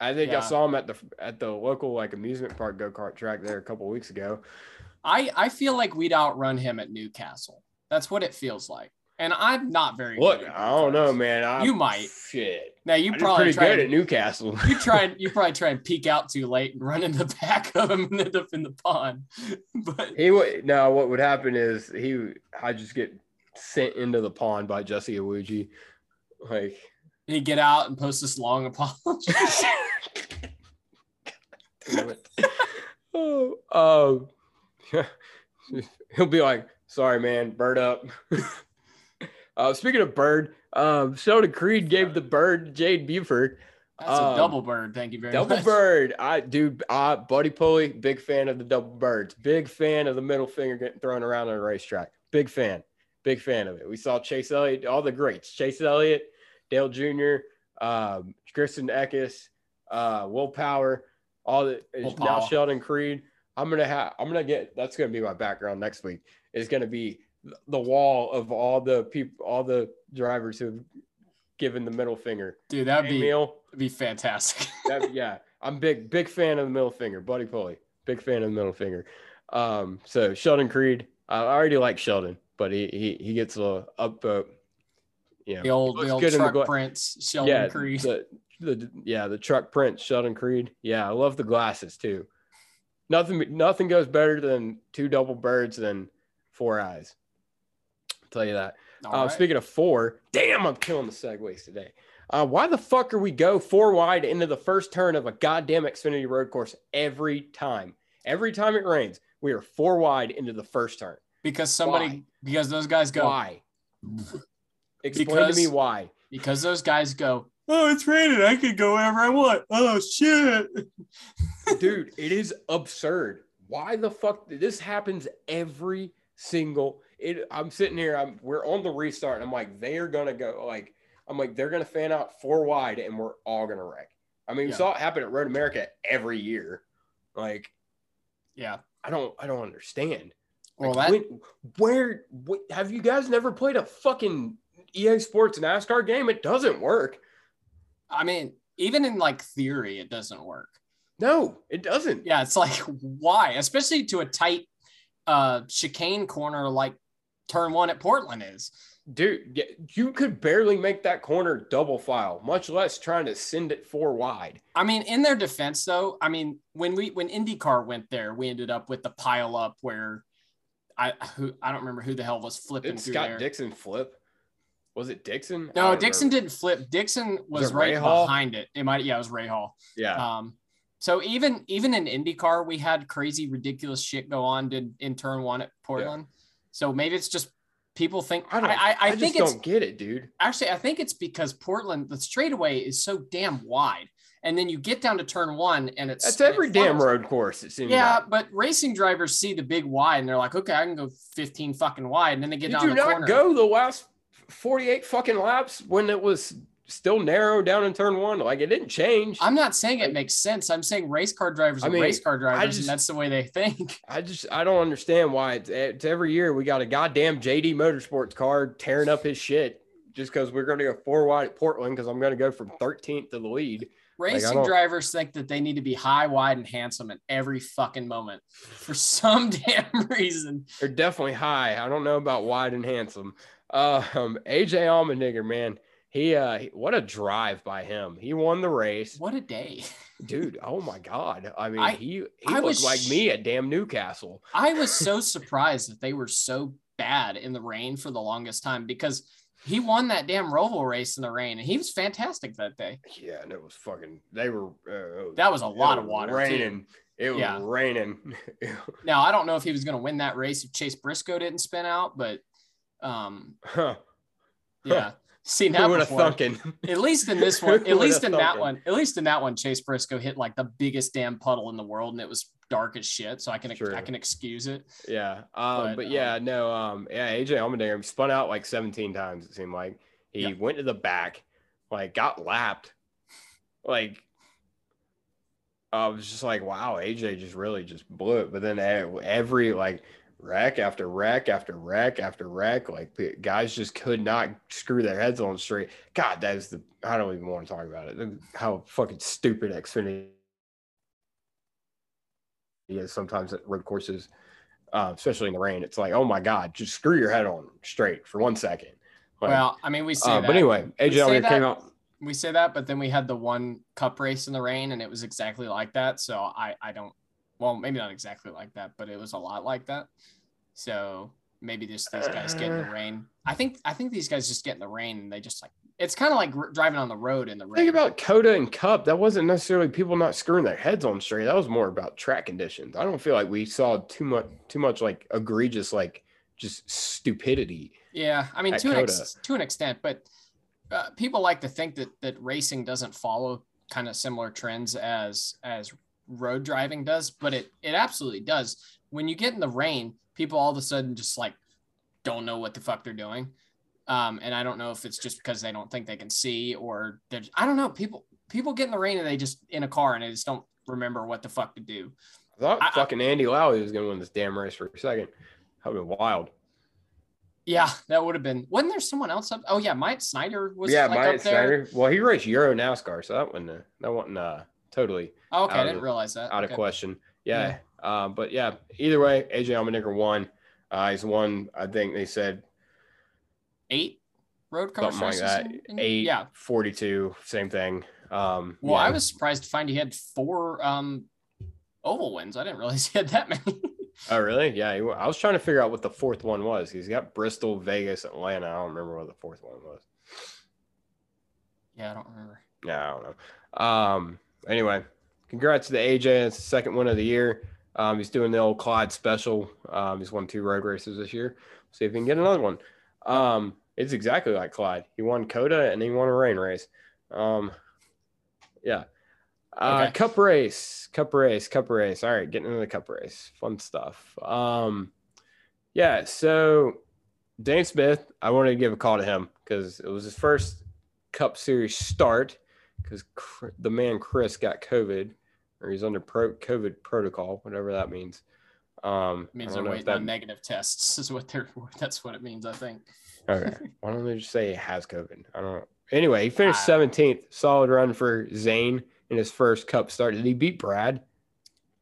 I think Yeah. I saw him at the at the local like amusement park go kart track there a couple weeks ago. I I feel like we'd outrun him at Newcastle. That's what it feels like. And I'm not very Look, good I don't know, man. I, You might. Shit. Now you I did probably pretty good and- at Newcastle. you try you probably try and peek out too late and run in the back of him and end up in the pond. But He would Now What would happen is he, I just get sent into the pond by Jesse Iwuji. Like, he'd get out and post this long apology. damn it. oh, um, he'll be like, "Sorry, man, bird up." uh, speaking of bird, um, Sheldon Creed gave the bird Jade Buford. That's a Um, double bird. Thank you very Double much. Double bird. I do. uh, Buddy Pulley, big fan of the double birds. Big fan of the middle finger getting thrown around on a racetrack. Big fan. Big fan of it. We saw Chase Elliott, all the greats. Chase Elliott, Dale Jr., um, Kristen Eckes, uh, Will Power, all the Will now Powell. Sheldon Creed. I'm gonna have I'm gonna get that's gonna be my background next week. Is gonna be the wall of all the people all the drivers who've given the middle finger. Dude, that'd be Emil, that'd be fantastic. that, yeah, I'm big, big fan of the middle finger, Buddy Pulley. Big fan of the middle finger. Um, so Sheldon Creed, I already like Sheldon, but he he he gets a little upvote. Know, the old the old the truck gla- prince, Sheldon yeah, Creed. the, the yeah the truck prince Sheldon Creed. Yeah, I love the glasses too. Nothing nothing goes better than two double birds than four eyes. I'll tell you that. Uh, right. Speaking of four, damn, I'm killing the segways today. Uh, why the fuck are we go four wide into the first turn of a goddamn Xfinity road course every time? Every time it rains, we are four wide into the first turn. because somebody Why? because those guys go Why? Explain Because- to me why. because those guys go. Oh, it's raining. I can go wherever I want. Oh shit. Dude, it is absurd. Why the fuck this happens every single it I'm sitting here, I'm we're on the restart, and I'm like, they're gonna go like I'm like, they're gonna fan out four wide and we're all gonna wreck. I mean, we Yeah. saw it happen at Road America every year. Like, Yeah. I don't I don't understand. Well, Like, that when- where what, have you guys never played a fucking EA Sports NASCAR game? It doesn't work. I mean, even in like theory, it doesn't work. No, it doesn't. Yeah, it's like why, especially to a tight uh chicane corner like turn one at Portland is. Dude, you could barely make that corner double file, much less trying to send it four wide. I mean, in their defense, though, I mean, when we when IndyCar went there, we ended up with the pile up where I who I don't remember who the hell was flipping Did through Scott there. Dixon flip? Was it Dixon? No, Dixon remember. didn't flip. Dixon was it right Hall? behind it. It might, yeah, it was Ray Hall. Yeah. Um, so even even in IndyCar, we had crazy, ridiculous shit go on in, in turn one at Portland. So maybe it's just people think I don't. I, I, I just think it's don't get it, dude. actually I think it's because Portland the straightaway is so damn wide, and then you get down to turn one, and it's That's every damn road course. It seems. Like yeah, like. but racing drivers see the big wide, and they're like, okay, I can go 15 fucking wide, and then they get Did down you the not corner. go the last 48 fucking laps when it was still narrow down in turn one? Like it didn't change. I'm not saying it makes sense. I'm saying race car drivers I are mean, race car drivers, just- and that's the way they think. I just I don't understand why it's, it's every year we got a goddamn JD Motorsports car tearing up his shit just because we're going to go four wide at Portland because I'm going to go from 13th to the lead. Racing don't- drivers think that they need to be high, wide, and handsome at every fucking moment for some damn reason. They're definitely high. I don't know about wide and handsome. Um, AJ Allmendinger, man, he uh, what a drive by him. He won the race, What a day. dude. Oh my god. I mean, I- he he I looked was like me at damn Newcastle. I was so surprised that they were so bad in the rain for the longest time because he won that damn Roval race in the rain and he was fantastic that day. Yeah, and it was fucking. They were. Uh, That was a lot of was water. too. Raining. It was Yeah. raining. Now I don't know if he was going to win that race if Chase Briscoe didn't spin out, but um, huh. yeah, seen that would have? At least in this one, at least in that one, at least in that one, Chase Briscoe hit like the biggest damn puddle in the world, and it was dark as shit. So I can True. I can excuse it. Yeah. Um, But, but, yeah, no, um, yeah, AJ Allmendinger spun out like 17 times, it seemed like. He Yeah. went to the back, like got lapped. Like I was just like, wow, AJ just really just blew it. But then every like wreck after wreck after wreck after wreck, like guys just could not screw their heads on straight. God, that is the I don't even want to talk about it. How fucking stupid Xfinity is sometimes at road courses, uh, especially in the rain. It's like, oh my god, just screw your head on straight for one second. Like, well, I mean, we say uh, that. but anyway, AJ say Allmendinger that- came out. we say that, but then we had the one cup race in the rain, and it was exactly like that. So I I don't. Well, maybe not exactly like that, but it was a lot like that. So maybe just these guys get in the Uh. rain. I think I think these guys just get in the rain and they just like it's kind of like r- driving on the road in the rain. Think about COTA and Cup. That wasn't necessarily people not screwing their heads on straight. That was more about track conditions. I don't feel like we saw too much, too much like egregious, like just stupidity. Yeah, I mean to an ex- to an extent, but uh, people like to think that that racing doesn't follow kind of similar trends as as road driving does, but it it absolutely does. When you get in the rain, people all of a sudden just like don't know what the fuck they're doing. Um, and I don't know if it's just because they don't think they can see or they're I don't know. People people get in the rain and they just in a car and they just don't remember what the fuck to do. I thought I- fucking Andy Lally was going to win this damn race for a second. That would have been wild. Yeah, that would have been. Wasn't there someone else up? Oh yeah, Mike Snyder was yeah, like Mike there. Snyder. Well, he raced Euro NASCAR, so that uh, that wasn't uh, totally Oh, okay, I didn't the- realize that. out of question. Yeah. Um, but yeah, either way, AJ Allmendinger won. Uh, he's won. I think they said Eight road car something like that. in- Eight, Yeah. 42, same thing. Um, Well, yeah. I was surprised to find he had four um oval wins. I didn't realize he had that many. Oh, really? Yeah. He, I was trying to figure out what the fourth one was. He's got Bristol, Vegas, Atlanta. I don't remember what the fourth one was. yeah, I don't remember. Yeah, I don't know. Um, anyway, congrats to the AJ. It's the second one of the year. Um, he's doing the old Clyde special. Um, he's won two road races this year. See if he can get another one. Um, it's exactly like Clyde. He won COTA and he won a rain race. Um, yeah. Uh, Okay. Cup race, cup race, cup race. All right, getting into the cup race. Fun stuff. Um, yeah. So Zane Smith, I wanted to give a call to him because it was his first Cup Series start because the man Chris got COVID or he's under pro- COVID protocol, whatever that means. Um, It means they're don't know if waiting that on negative tests. Is what they're. That's what it means. I think. Okay. Why don't they just say he has COVID? I don't know. Anyway, he finished 17th. Solid run for Zane in his first cup start. Did he beat Brad?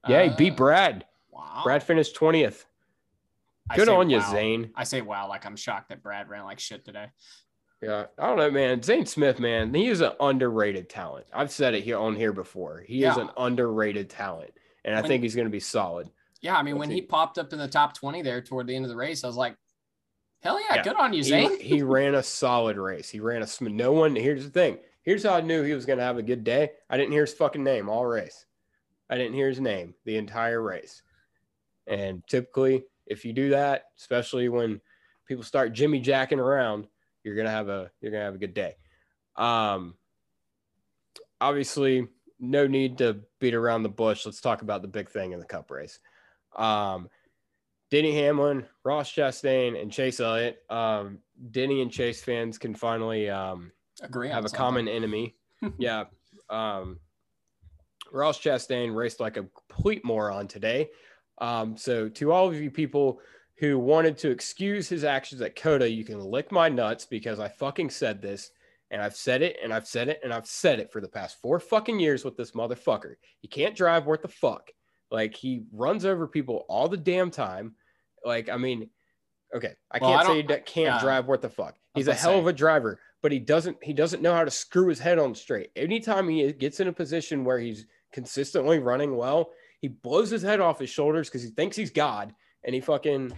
Yeah, he beat Uh, Brad. Wow. Brad finished 20th. Good on you, wow. Zane. I say wow, like I'm shocked that Brad ran like shit today. Yeah, I don't know, man. Zane Smith, man, he is an underrated talent. I've said it here on here before. He is an underrated talent, and I think he's going to be solid. Yeah, I mean, Let's when see. he popped up in the top 20 there toward the end of the race, I was like, hell yeah, Yeah. good on you, Zane. he ran a solid race. He ran a sm- no one. Here's the thing. Here's how I knew he was going to have a good day. I didn't hear his fucking name all race. I didn't hear his name the entire race. And typically, if you do that, especially when people start jimmy jacking around, you're gonna have a you're gonna have a good day. Um, obviously, no need to beat around the bush. Let's talk about the big thing in the Cup race. Um, Denny Hamlin, Ross Chastain, and Chase Elliott. Um, Denny and Chase fans can finally um, Agree. have a something. common enemy. yeah. Um, Ross Chastain raced like a complete moron today. Um, so, to all of you people who wanted to excuse his actions at COTA, you can lick my nuts because I fucking said this and I've said it and I've said it and I've said it for the past four fucking years with this motherfucker. He can't drive worth the fuck. Like, he runs over people all the damn time. Like, I mean, okay, I Well, can't I say he can't yeah. drive worth the fuck. He's a hell say. of a driver, but he doesn't he doesn't know how to screw his head on straight. Anytime he gets in a position where he's consistently running well, he blows his head off his shoulders because he thinks he's God and he fucking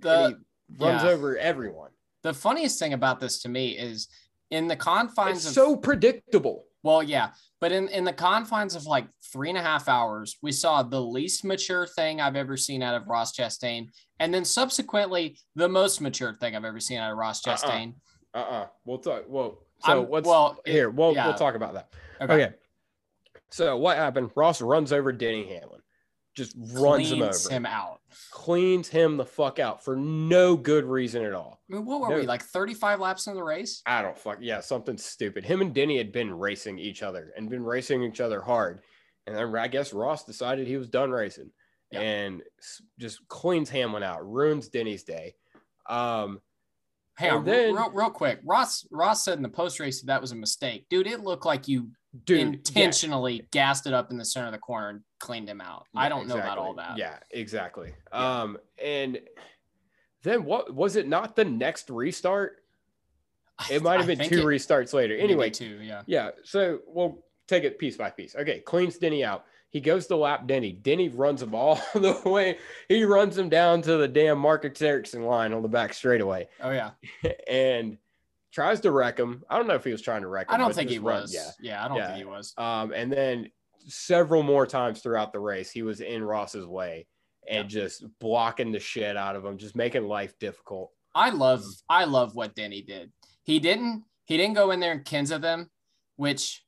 The runs yeah. over everyone. the funniest thing about this to me is in the confines It's of so predictable. Well, yeah, but in in the confines of like three and a half hours, we saw the least mature thing I've ever seen out of Ross Chastain, and then subsequently the most mature thing I've ever seen out of Ross Uh-uh. Chastain. Uh-uh. We'll talk. Well, so I'm- what's well, here? We'll yeah. we'll talk about that. Okay, Okay. So what happened? Ross runs over Denny Hamlin, just runs him over, him out. cleans him the fuck out for no good reason at all. I mean, what were No. we like thirty five laps into the race? I don't fuck yeah, something stupid. Him and Denny had been racing each other and been racing each other hard. And then I guess Ross decided he was done racing Yeah. and just cleans Hamlin out, ruins Denny's day. Um, And then- real, real quick. Ross Ross said in the post race that, that was a mistake, dude. It looked like you dude, yeah, intentionally gassed it up in the center of the corner and cleaned him out. I don't know about all that. Yeah, exactly. Yeah. Um, and then what was it not the next restart? It might have been two it- restarts later. Anyway, two, yeah. Yeah. So we'll take it piece by piece. Okay. Cleans Denny out. He goes to lap Denny. Denny runs him all the way. He runs him down to the damn Marcus Ericsson line on the back straightaway Oh yeah. and tries to wreck him. I don't know if he was trying to wreck him. I don't think he run- was. Yeah. Yeah, I don't Yeah. think he was. Um, and then several more times throughout the race, he was in Ross's way and just blocking the shit out of him, just making life difficult. I love Mm. I love what Denny did. He didn't he didn't go in there and Kenza them, which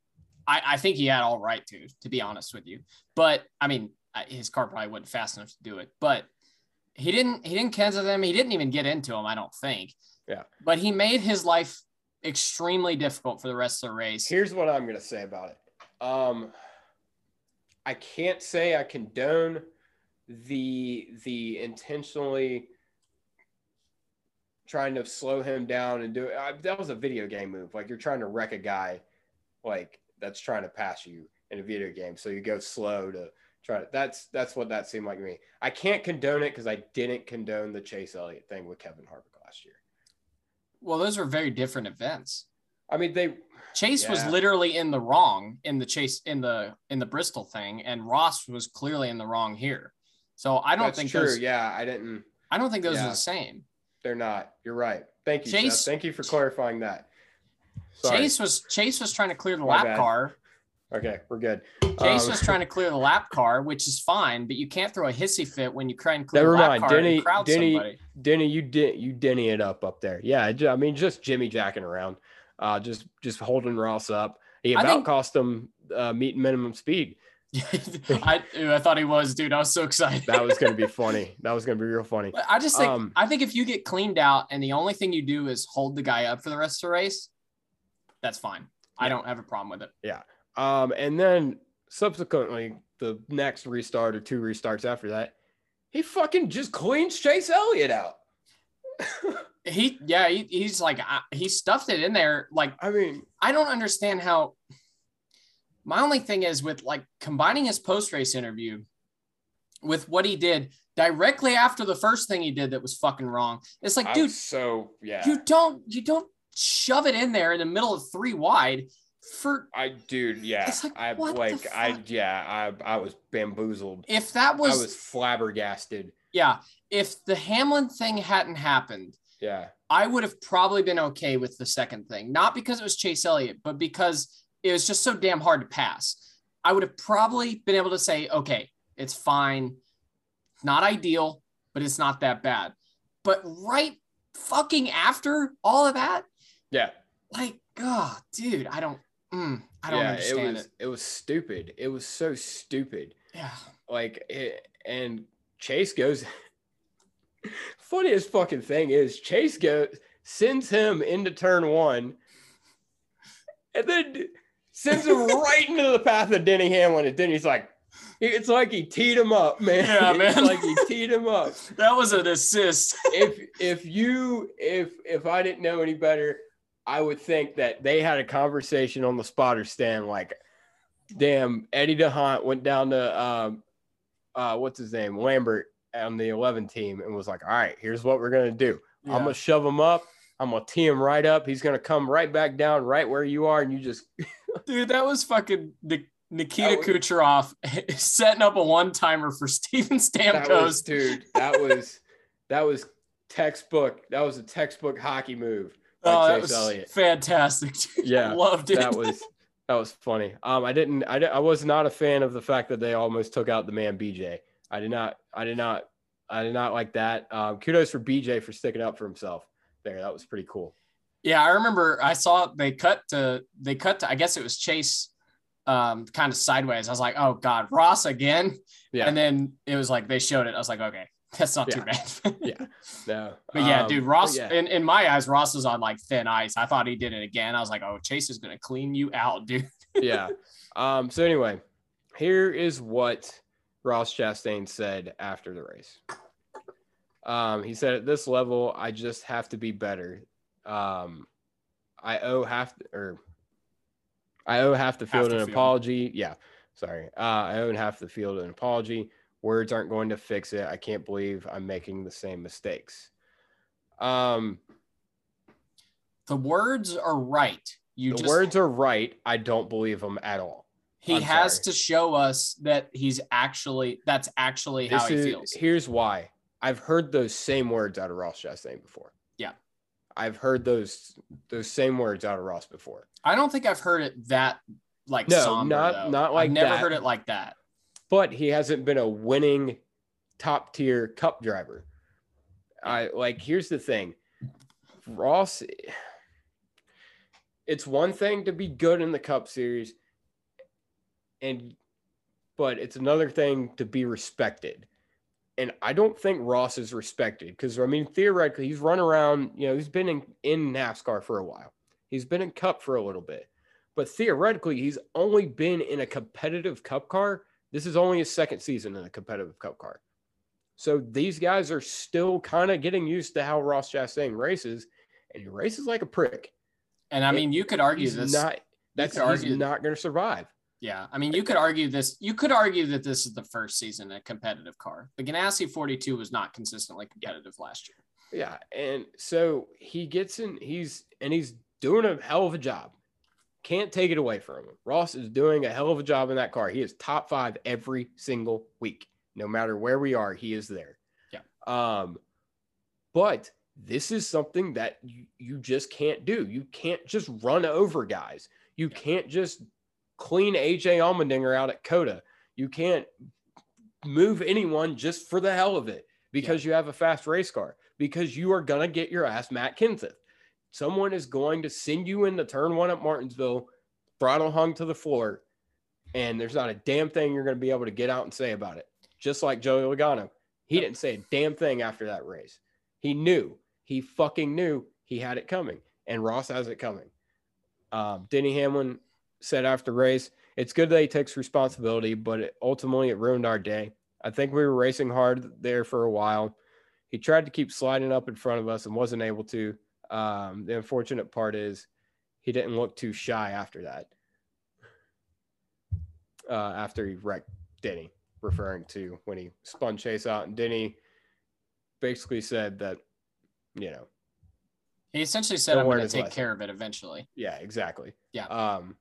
I, I think he had all right to, to be honest with you. But I mean, his car probably wasn't fast enough to do it. But he didn't he didn't Kenza them. He didn't even get into them. I don't think. Yeah. But he made his life extremely difficult for the rest of the race. Here's what I'm gonna say about it. Um, I can't say I condone the the intentionally trying to slow him down and do it. I, that was a video game move. Like you're trying to wreck a guy, like that's trying to pass you in a video game. So you go slow to try to. That's that's what that seemed like to me. I can't condone it because I didn't condone the Chase Elliott thing with Kevin Harvick last year. Well, those are very different events. I mean they Chase was literally in the wrong in the chase in the in the Bristol thing, and Ross was clearly in the wrong here. So I don't that's think true. those Yeah, I didn't. I don't think those Yeah. are the same. They're not. You're right. Thank you, Chase- Seth. Thank you for clarifying that. Sorry. Chase was Chase was trying to clear the My lap bad. car. Okay, we're good. Chase Um, was trying to clear the lap car, which is fine, but you can't throw a hissy fit when you try and clear Never the lap mind. car Denny- and crowd Denny- somebody. Denny, you did you Denny it up up there. Yeah, I mean just Jimmy jacking around, uh, just just holding Ross up. He about think- cost him uh, meeting minimum speed. I, I thought he was, dude. I was so excited. That was gonna be funny. That was gonna be real funny. But I just think Um, I think if you get cleaned out and the only thing you do is hold the guy up for the rest of the race, that's fine. I don't have a problem with it. Um, and then subsequently the next restart or two restarts after that, he fucking just cleans Chase Elliott out. He yeah, he, he's like he stuffed it in there. Like I mean, I don't understand how. My only thing is with like combining his post race interview with what he did directly after the first thing he did that was fucking wrong. It's like, dude, so yeah. you don't you don't shove it in there in the middle of three wide for I dude, yeah. Like, I like I yeah, I I was bamboozled. if that was, I was flabbergasted. yeah if the Hamlin thing hadn't happened. Yeah. I would have probably been okay with the second thing, not because it was Chase Elliott, but because it was just so damn hard to pass. I would have probably been able to say, okay, it's fine. Not ideal, but it's not that bad. But right fucking after all of that, Yeah. like, God, dude, I don't. Mm, I don't yeah, understand it was it. it was stupid. It was so stupid. Yeah. Like it, and Chase goes. Funniest fucking thing is Chase goes sends him into turn one, and then sends him right into the path of Denny Hamlin. And Denny's like, it's like he teed him up, man. Yeah, It's man. like he teed him up. That was an assist. if if you if if I didn't know any better, I would think that they had a conversation on the spotter stand. Like, damn, Eddie D'Hondt went down to um, uh, what's his name, Lambert on the 11 team, and was like, "All right, here's what we're gonna do. I'm gonna shove him up. I'm gonna tee him right up. He's gonna come right back down, right where you are, and you just Dude, that was fucking Nik- Nikita was- Kucherov setting up a one timer for Steven that was, Stamkos. dude. That was that was textbook. That was a textbook hockey move. Oh, that was Elliott. fantastic. dude. Yeah, loved it. that was that was funny. Um, I didn't, I, I was not a fan of the fact that they almost took out the man BJ. I did not, I did not, I did not like that. Um, kudos for BJ for sticking up for himself there. That was pretty cool. Yeah, I remember I saw they cut to they cut to I guess it was Chase um kind of sideways. I was like, oh god, Ross again. Yeah. And then it was like they showed it. I was like, okay, that's not too bad. Yeah. No, But yeah, um, dude, Ross yeah. in, in my eyes, Ross was on like thin ice. I thought he did it again. I was like, oh, Chase is gonna clean you out, dude. yeah. Um, so anyway, here is what Ross Chastain said after the race. Um, he said, at this level, I just have to be better. Um, I owe half or I owe half the field the an field. apology. Yeah, sorry. Uh, I owe half the field an apology. Words aren't going to fix it. I can't believe I'm making the same mistakes. Um, The words are right. You the just words are right. I don't believe them at all. he I'm has sorry. to show us that he's actually that's actually how he is, feels. Here's why. I've heard those same words out of Ross Chastain before. Yeah. I've heard those those same words out of Ross before. I don't think I've heard it that like No, somber, not- though. not like I've never that. heard it like that. But he hasn't been a winning top tier cup driver. I like here's the thing. Ross it's one thing to be good in the cup series and but it's another thing to be respected. And I don't think Ross is respected because I mean theoretically he's run around, you know, he's been in, in NASCAR for a while. He's been in cup for a little bit. But theoretically, he's only been in a competitive cup car. This is only his second season in a competitive cup car. So these guys are still kind of getting used to how Ross Chastain races, and he races like a prick. And I mean, you could argue this. not that's argue- not going to survive. yeah, I mean, you could argue this. You could argue that this is the first season in a competitive car. The Ganassi 42 was not consistently competitive last year. Yeah, and so he gets in. He's and he's doing a hell of a job. Can't take it away from him. Ross is doing a hell of a job in that car. He is top five every single week, no matter where we are. He is there. Yeah. Um, but this is something that you, you just can't do. You can't just run over guys. You Yeah. can't just clean AJ Allmendinger out at COTA. You can't move anyone just for the hell of it because you have a fast race car because you are going to get your ass Matt Kenseth. Someone is going to send you into turn one at Martinsville, throttle hung to the floor, and there's not a damn thing you're going to be able to get out and say about it. Just like Joey Logano. He didn't say a damn thing after that race. He knew. He fucking knew he had it coming. And Ross has it coming. Um, Denny Hamlin said after race, it's good that he takes responsibility, but it, ultimately it ruined our day. I think we were racing hard there for a while. He tried to keep sliding up in front of us and wasn't able to. Um, the unfortunate part is he didn't look too shy after that. Uh, after he wrecked Denny, referring to when he spun Chase out, and Denny basically said that, you know, He essentially said, "I'm going to take lesson. care of it eventually." yeah, exactly. Yeah. Um.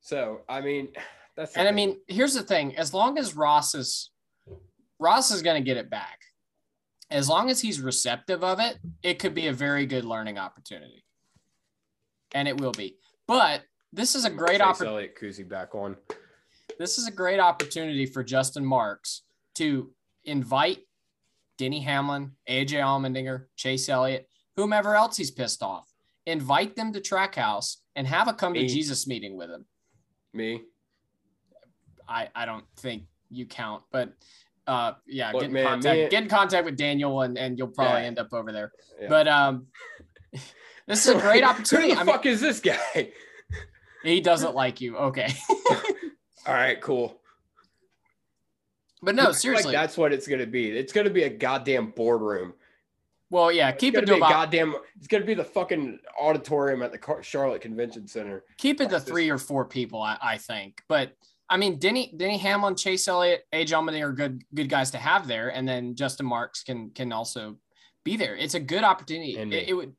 So I mean, that's And I mean, here's the thing: as long as Ross is Ross is going to get it back, as long as he's receptive of it, mm-hmm. it could be a very good learning opportunity, and it will be. But this is a great opportunity. Kuzi back on. This is a great opportunity for Justin Marks to invite Denny Hamlin, AJ Allmendinger, Chase Elliott, whomever else he's pissed off. invite them to Trackhouse and have a come to Me. Jesus meeting with him. Me. I I don't think you count, but uh yeah, Look, get in man, contact me- get in contact with Daniel and and you'll probably Yeah. end up over there. Yeah. But um this is a great opportunity. Who the I mean, fuck is this guy? he doesn't like you. Okay. All right, cool. But no, seriously. like that's what it's gonna be. It's gonna be a goddamn boardroom. well, yeah, keep it to about goddamn. It's gonna be the fucking auditorium at the Charlotte Convention Center. keep it to three or four people, I, I think. But I mean, Denny, Denny Hamlin, Chase Elliott, AJ Allmendinger are good, good guys to have there, and then Justin Marks can can also be there. It's a good opportunity. It, it would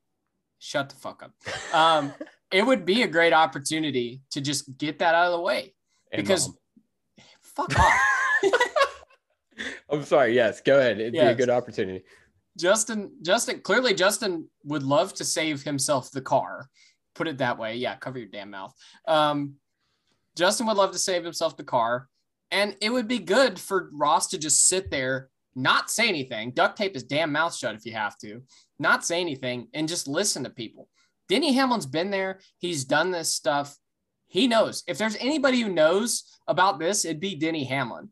shut the fuck up. Um, it would be a great opportunity to just get that out of the way. And because- Mom. Fuck off. I'm sorry. Yes, go ahead. It'd be a good opportunity. Justin, Justin, clearly Justin would love to save himself the car. Put it that way. Yeah, cover your damn mouth. Um, Justin would love to save himself the car. And it would be good for Ross to just sit there, not say anything, duct tape his damn mouth shut if you have to, not say anything, and just listen to people. Denny Hamlin's been there. He's done this stuff. He knows. If there's anybody who knows about this, it'd be Denny Hamlin.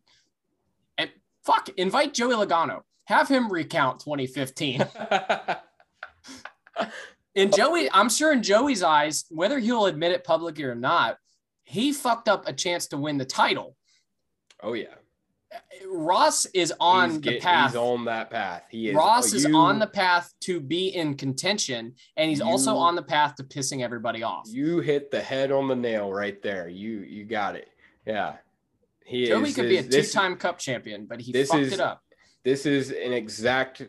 And fuck, invite Joey Logano. Have him recount 2015. In Joey, I'm sure in Joey's eyes, whether he'll admit it publicly or not, he fucked up a chance to win the title. oh yeah. Ross is on He's the path. He's on that path. He is. Ross oh, is you- on the path to be in contention, and he's also on the path to pissing everybody off. You hit the head on the nail right there. You you got it. Yeah. He Joey is. could be a this- two-time Cup champion, but he fucked is- it up. This is an exact.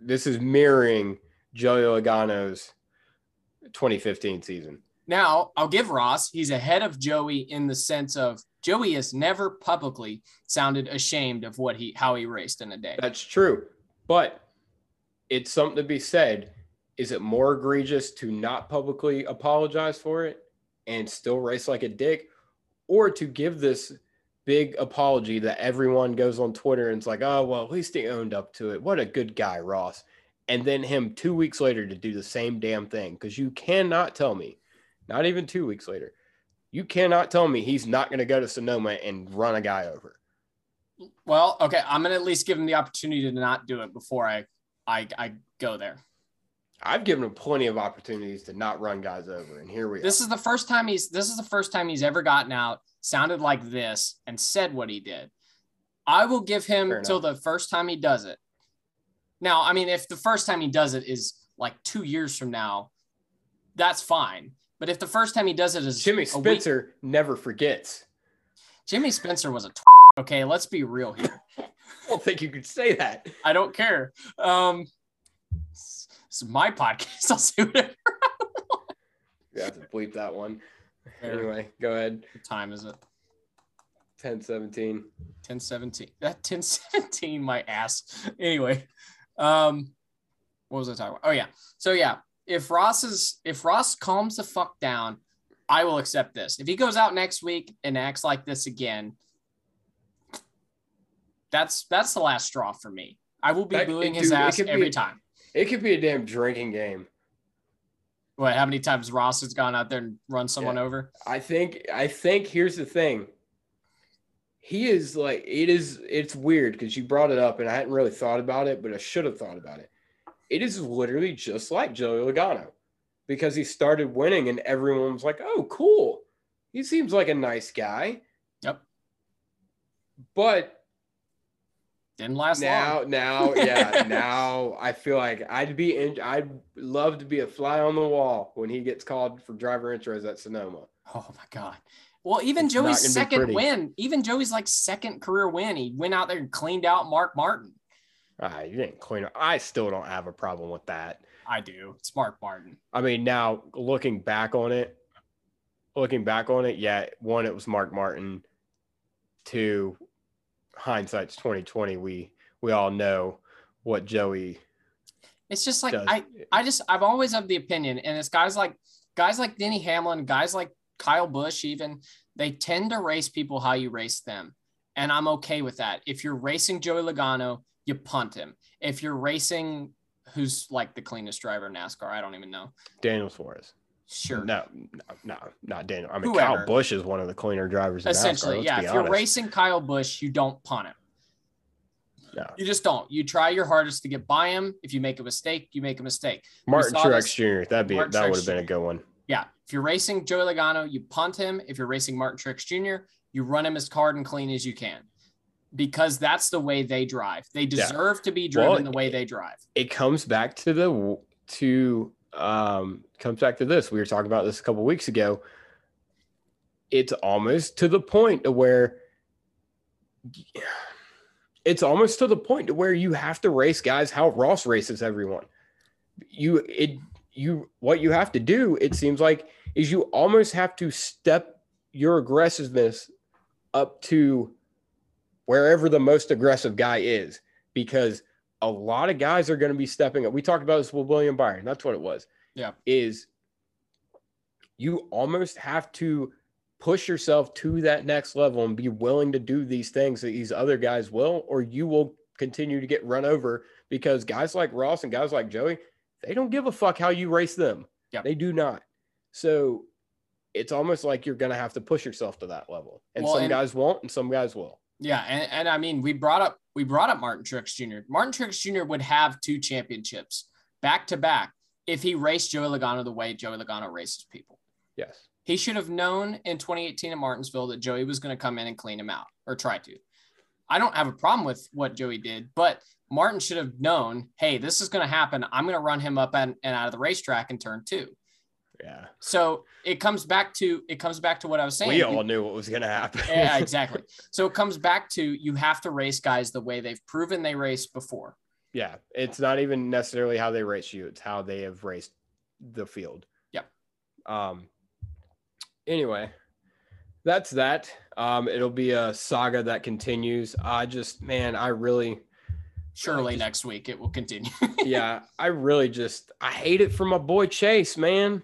This is mirroring Joey Logano's 2015 season. Now, I'll give Ross, he's ahead of Joey in the sense of Joey has never publicly sounded ashamed of what he how he raced in a day. That's true, but it's something to be said. Is it more egregious to not publicly apologize for it and still race like a dick, or to give this big apology that everyone goes on Twitter and it's like, oh well, at least he owned up to it. What a good guy, Ross. And then him two weeks later to do the same damn thing because you cannot tell me, not even two weeks later, you cannot tell me he's not going to go to Sonoma and run a guy over. Well, okay, I'm gonna at least give him the opportunity to not do it before I I, I go there. I've given him plenty of opportunities to not run guys over, and here we This are. is the first time he's this is the first time he's ever gotten out, sounded like this, and said what he did. I will give him Fair till the first time he does it. Now, I mean, if the first time he does it is like two years from now, that's fine. But if the first time he does it is Jimmy a week- Spencer never forgets. Jimmy Spencer was a t- okay. Let's be real here. I don't think you could say that. I don't care. Um, this is my podcast. I'll say whatever. You have to bleep that one. Anyway, go ahead. What time is it? 10 17. 10 17 that 10 17 my ass anyway um what was i talking about oh yeah so yeah if ross is if ross calms the fuck down i will accept this if he goes out next week and acts like this again that's that's the last straw for me i will be That- booing his ass could be- every time It could be a damn drinking game. what how many times ross has gone out there and run someone Yeah. over I think I think here's the thing. He is like it is it's weird because you brought it up and I hadn't really thought about it, but I should have thought about it. It is literally just like Joey Logano because he started winning and everyone was like, "Oh, cool. He seems like a nice guy." Yep. But didn't last now long now yeah now i feel like i'd be in i'd love to be a fly on the wall when he gets called for driver intros at sonoma Oh my god. Well, even It's Joey's second win, even Joey's like second career win, he went out there and cleaned out Mark Martin. Ah, you didn't clean up i still don't have a problem with that I do. It's Mark Martin. i mean now looking back on it looking back on it yeah one it was mark martin two hindsight's 2020 we we all know what joey It's just like does I I just I've always of the opinion, and it's guys like guys like Denny Hamlin, guys like Kyle Busch, even they tend to race people how you race them, and I'm okay with that. If you're racing Joey Logano, you punt him. If you're racing who's like the cleanest driver in NASCAR? I don't even know. Daniel Suarez. Sure. No, no, no, not Daniel. I mean, Whoever. Kyle Busch is one of the cleaner drivers. In Essentially, NASCAR, yeah. If you're racing Kyle Busch, you don't punt him. No. You just don't. You try your hardest to get by him. If you make a mistake, you make a mistake. Martin Truex this- Jr. That'd be Martin that would have been a good one. Yeah. If you're racing Joey Logano, you punt him. If you're racing Martin Truex Jr., you run him as hard and clean as you can. Because that's the way they drive. They deserve to be driven Well, the way they drive. It comes back to the to um comes back to this. We were talking about this a couple weeks ago. It's almost to the point to where it's almost to the point to where you have to race guys how Ross races everyone. You it you what you have to do, it seems like, is you almost have to step your aggressiveness up to wherever the most aggressive guy is, because a lot of guys are going to be stepping up. We talked about this with William Byron. That's what it was. Yeah. Is you almost have to push yourself to that next level and be willing to do these things that these other guys will, or you will continue to get run over because guys like Ross and guys like Joey, they don't give a fuck how you race them. Yeah. They do not. So it's almost like you're going to have to push yourself to that level. And Well, some and- guys won't and some guys will. Yeah, and, and I mean, we brought up we brought up Martin Truex Jr. Martin Truex Jr. would have two championships back to back if he raced Joey Logano the way Joey Logano races people. Yes. He should have known in 2018 in Martinsville that Joey was going to come in and clean him out or try to. I don't have a problem with what Joey did, but Martin should have known, hey, this is going to happen. I'm going to run him up and, and out of the racetrack in turn two. Yeah. So it comes back to it comes back to what I was saying. We You- all knew what was going to happen. yeah, exactly. So it comes back to you have to race guys the way they've proven they raced before. Yeah, it's not even necessarily how they race you; it's how they have raced the field. Yep. Um. Anyway, that's that. Um, it'll be a saga that continues. I just, man, I really, Surely just- next week it will continue. yeah, I really just, I hate it for my boy Chase, man.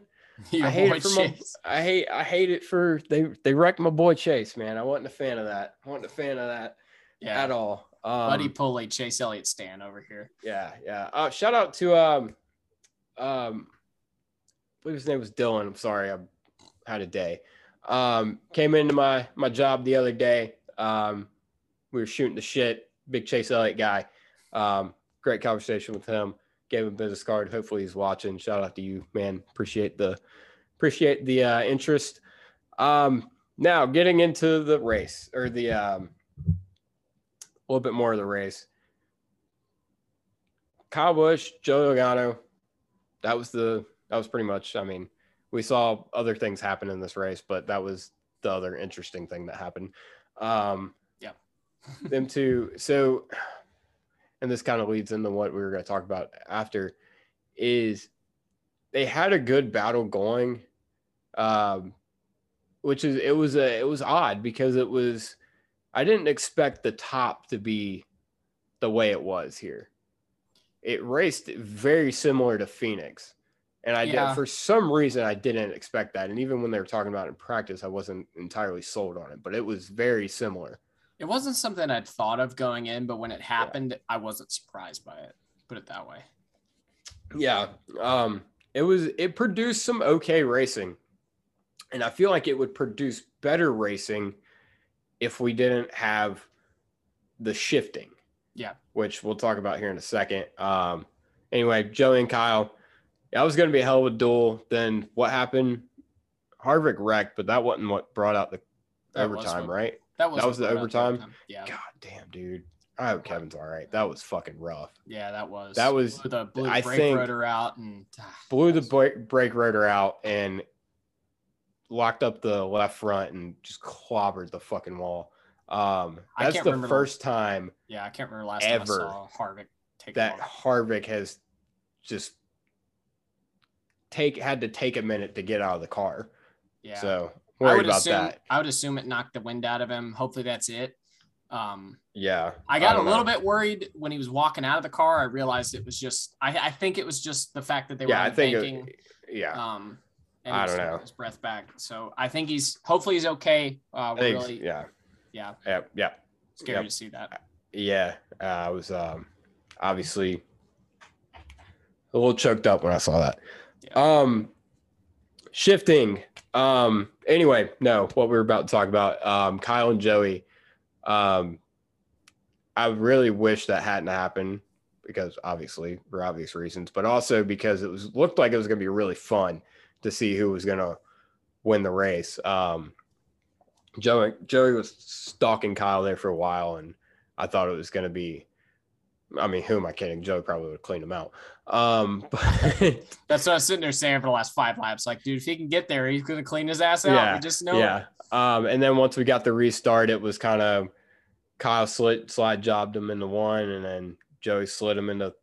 I hate it for my, I hate, I hate it for they, they wrecked my boy Chase, man. I wasn't a fan of that. I wasn't a fan of that yeah, at all. Um, Buddy Pulley, Chase Elliott Stan over here. Yeah, yeah. Uh, shout out to um, um, I believe his name was Dylan. I'm sorry, I had a day. Um, came into my my job the other day. Um, we were shooting the shit. Big Chase Elliott guy. Um, great conversation with him. Gave him a business card. Hopefully he's watching. Shout out to you, man. Appreciate the appreciate the uh, interest. Um, now getting into the race or the um, a little bit more of the race. Kyle Busch, Joe Logano. That was the that was pretty much. I mean, we saw other things happen in this race, but that was the other interesting thing that happened. Um, Yeah. them two. So, and this kind of leads into what we were going to talk about after. Is they had a good battle going, um, which is it was a it was odd because it was I didn't expect the top to be the way it was here. It raced very similar to Phoenix. And I Yeah. did for some reason I didn't expect that. And even when they were talking about it in practice, I wasn't entirely sold on it, but it was very similar. It wasn't something I'd thought of going in, but when it happened, I wasn't surprised by it. Put it that way. Yeah. Um, it was it produced some okay racing. And I feel like it would produce better racing if we didn't have the shifting. Yeah. Which we'll talk about here in a second. Um, anyway, Joey and Kyle. That was going to be a hell of a duel. Then what happened? Harvick wrecked, but that wasn't what brought out the That overtime, right? That was That was the out overtime? Yeah. God damn, dude. I hope Kevin's all right. That was fucking rough. Yeah, that was That was- Blew the I brake think- rotor out and ah, blew the brake, brake rotor out and locked up the left front and just clobbered the fucking wall. Um, that's the remember the- first time Yeah, I can't remember last time I ever saw Harvick take that. Harvick has just take had to take a minute to get out of the car. Yeah. So I would about assume that. I would assume it knocked the wind out of him. Hopefully that's it. Um, Yeah, I got a little know. bit worried when he was walking out of the car. I realized it was just I, I think it was just the fact that they Yeah, were I think. banking. It, yeah, um, and I don't know. his breath back. So I think he's hopefully he's okay. Uh, we're really yeah, yeah yeah, yeah. scary Yep. to see that. Yeah, uh, I was um, obviously a little choked up when I saw that. Yeah. Um, shifting. Um, anyway, no, what we were about to talk about, um, Kyle and Joey. Um, I really wish that hadn't happened because obviously for obvious reasons, but also because it was looked like it was going to be really fun to see who was going to win the race. Um, Joey Joey was stalking Kyle there for a while, and I thought it was going to be. I mean, who am I kidding? Joey probably would have cleaned him out. Um, but that's what I was sitting there saying for the last five laps. Like, dude, if he can get there, he's going to clean his ass out. Yeah, we just know. Yeah. Um, and then once we got the restart, it was kind of Kyle slid slide jobbed him into one, and then Joey slid him into,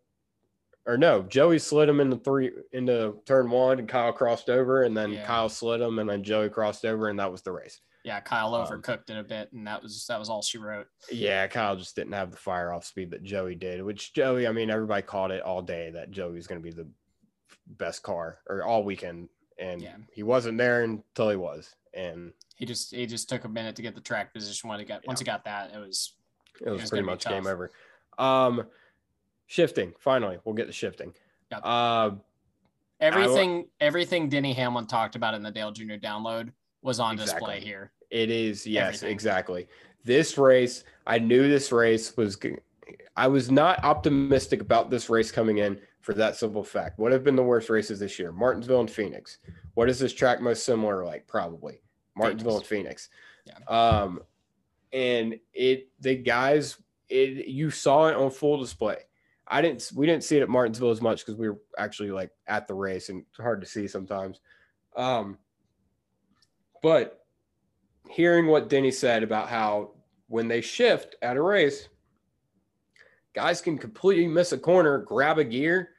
or no, Joey slid him into three into turn one, and Kyle crossed over, and then yeah. Kyle slid him, and then Joey crossed over, and that was the race. Yeah, Kyle um, overcooked um, it a bit, and that was that was all she wrote. Yeah, Kyle just didn't have the fire off speed that Joey did. Which Joey, I mean, everybody called it all day that Joey was going to be the best car or all weekend, and yeah. he wasn't there until he was, and he just he just took a minute to get the track position when he got yeah. once he got that it was it was, it was pretty much game over. Um, shifting finally we'll get the shifting. Yep. Uh, everything everything Denny Hamlin talked about in the Dale Jr. download was on exactly. display here. It is yes everything. exactly. This race I knew this race was. I was not optimistic about this race coming in for that simple fact. What have been the worst races this year? Martinsville and Phoenix. What is this track most similar like? Probably Martinsville Phoenix. and Phoenix. Yeah. Um, and it the guys it you saw it on full display. I didn't we didn't see it at Martinsville as much because we were actually like at the race and it's hard to see sometimes. Um, but hearing what Denny said about how when they shift at a race, guys can completely miss a corner, grab a gear,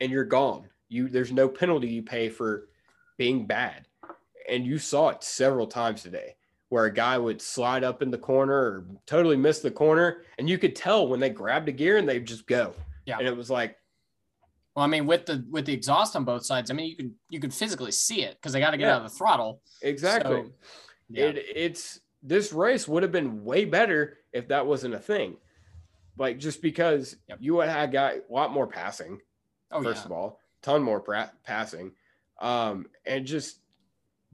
and you're gone. You there's no penalty you pay for being bad. And you saw it several times today where a guy would slide up in the corner or totally miss the corner and you could tell when they grabbed a gear and they just go. Yeah. And it was like well i mean with the with the exhaust on both sides i mean you could you could physically see it because they got to get yeah, out of the throttle exactly so, yeah. it, it's this race would have been way better if that wasn't a thing like just because yep. you would have got a lot more passing oh, first yeah. of all ton more pra- passing um and just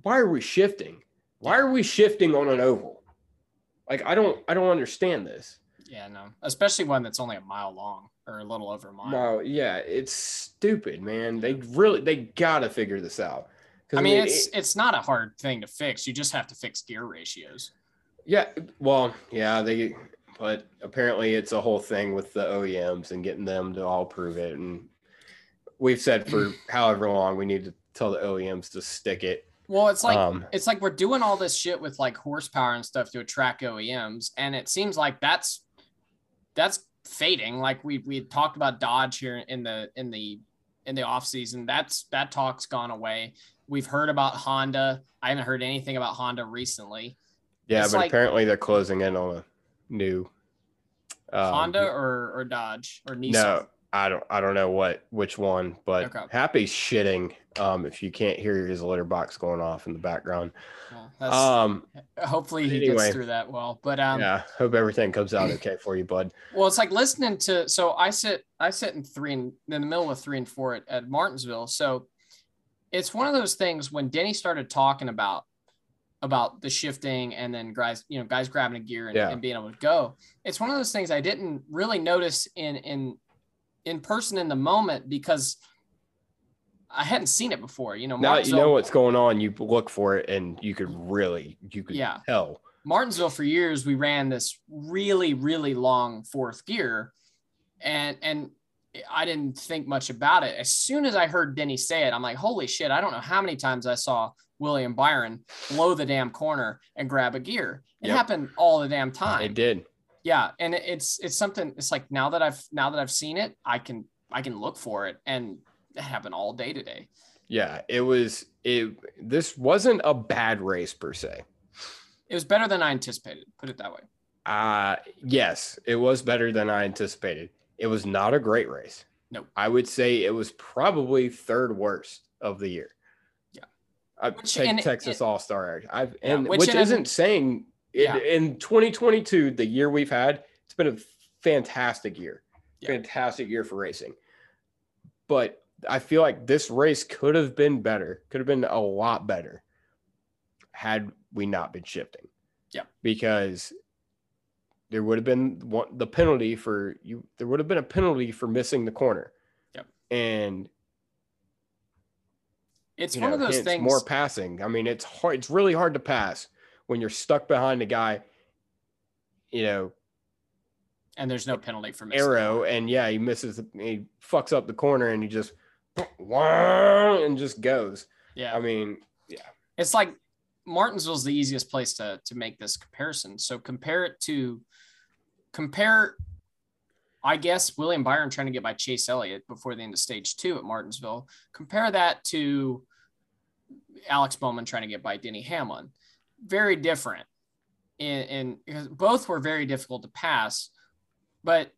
why are we shifting? Why are we shifting on an oval? Like I don't I don't understand this. Yeah, no. Especially one that's only a mile long or a little over a mile. No, yeah, it's stupid, man. They really they gotta figure this out. I mean, I mean it's it, it's not a hard thing to fix. You just have to fix gear ratios. Yeah, well, yeah, they but apparently it's a whole thing with the OEMs and getting them to all prove it. And we've said for however long we need to tell the OEMs to stick it well, it's like um, it's like we're doing all this shit with like horsepower and stuff to attract OEMs, and it seems like that's that's fading. Like we we talked about Dodge here in the in the in the off season. That's that talk's gone away. We've heard about Honda. I haven't heard anything about Honda recently. Yeah, it's but like, apparently they're closing in on a new um, Honda or or Dodge or Nissan. No, I don't I don't know what which one, but okay. Happy's shitting. Um, if you can't hear his litter box going off in the background. um, hopefully he anyway, gets through that well. But um, yeah, hope everything comes out okay for you, bud. Well, it's like listening to. So I sit I sit in three and in the middle of three and four at, at Martinsville. So it's one of those things when Denny started talking about about the shifting and then guys, you know, guys grabbing a gear and, yeah. and being able to go. It's one of those things I didn't really notice in in in person in the moment because I hadn't seen it before. You know, now you know what's going on. You look for it, and you could really you could yeah. tell. Martinsville for years we ran this really really long fourth gear, and and I didn't think much about it. As soon as I heard Denny say it, I'm like, holy shit! I don't know how many times I saw William Byron blow the damn corner and grab a gear. It yep. happened all the damn time. It did yeah and it's it's something it's like now that i've now that i've seen it i can i can look for it and it happened all day today. Yeah it was it this wasn't a bad race per se. It was better than i anticipated put it that way. Uh yes it was better than i anticipated. It was not a great race. No i would say it was probably third worst of the year. Yeah. I take Texas All Star. I've and yeah, which, which isn't saying yeah. in, 2022, the year we've had, it's been a fantastic year. Yeah. Fantastic year for racing. but I feel like this race could have been better, could have been a lot better had we not been shifting. Yeah. Because there would have been one, the penalty for you, there would have been a penalty for missing the corner. Yep. And It's one know, of those things. more passing. I mean, it's hard, it's really hard to pass when you're stuck behind a guy, you know, and there's no penalty for missing. arrow and yeah he misses he fucks up the corner and he just and just goes Yeah. i mean yeah, it's like Martinsville's the easiest place to to make this comparison. So compare it to compare I guess William Byron trying to get by Chase Elliott before the end of stage two at Martinsville. Compare that to Alex Bowman trying to get by Denny Hamlin. Very different. and because both were very difficult to pass, but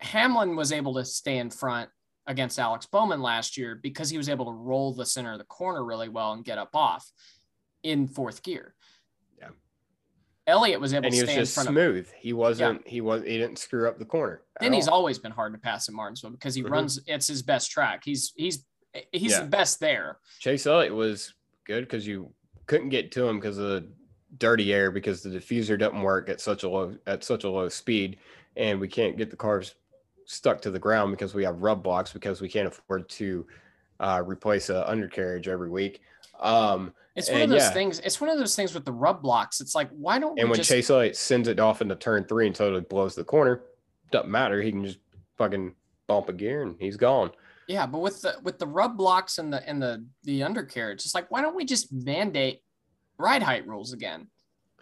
Hamlin was able to stay in front against Alex Bowman last year because he was able to roll the center of the corner really well and get up off in fourth gear. Yeah. Elliott was able and to he was stay in just front of smooth he wasn't he was he didn't screw up the corner at he's all. always been hard to pass at Martinsville because he Mhm. runs it's his best track. He's he's he's Yeah. the best there. chase elliott was good because you couldn't get to him because of the dirty air because the diffuser doesn't work at such a low at such a low speed and we can't get the cars stuck to the ground because we have rub blocks because we can't afford to uh, replace a undercarriage every week um It's one of those yeah. things. It's one of those things with the rub blocks. It's like why don't And we when just Chase Elliott sends it off into turn three and totally blows the corner, doesn't matter. He can just fucking bump a gear and he's gone. Yeah, but with the with the rub blocks and the and the the undercarriage, it's like why don't we just mandate ride height rules again?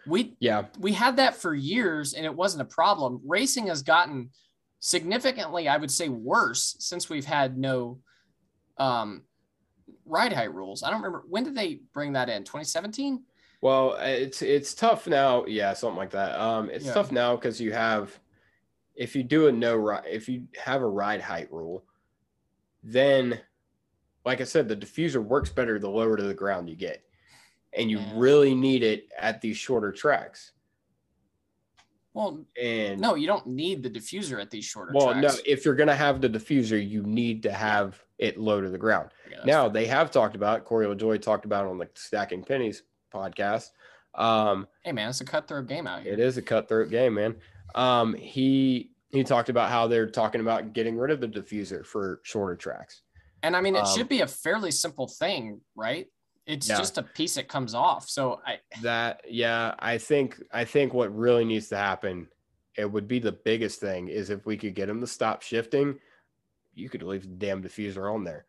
We Yeah. we had that for years and it wasn't a problem. Racing has gotten significantly, I would say, worse since we've had no um, ride height rules. I don't remember when did they bring that in? 2017? Well, it's it's tough now. Yeah, something like that. Um, it's Yeah. tough now because you have, if you do a no ride, if you have a ride height rule, then, like I said, the diffuser works better the lower to the ground you get, and you Yeah. really need it at these shorter tracks. Well, And no, you don't need the diffuser at these shorter well, tracks. no, if you're gonna have the diffuser, you need to have it low to the ground. That's Now fair. they have talked about Corey LaJoie talked about on the Stacking Pennies podcast. Um, hey man, it's a cutthroat game out here. it is a cutthroat game, man. Um, he he talked about how they're talking about getting rid of the diffuser for shorter tracks. And I mean, it Um, should be a fairly simple thing, right? It's Yeah. just a piece that comes off. So I, That yeah, I think I think what really needs to happen, it would be the biggest thing is if we could get him to stop shifting, you could leave the damn diffuser on there.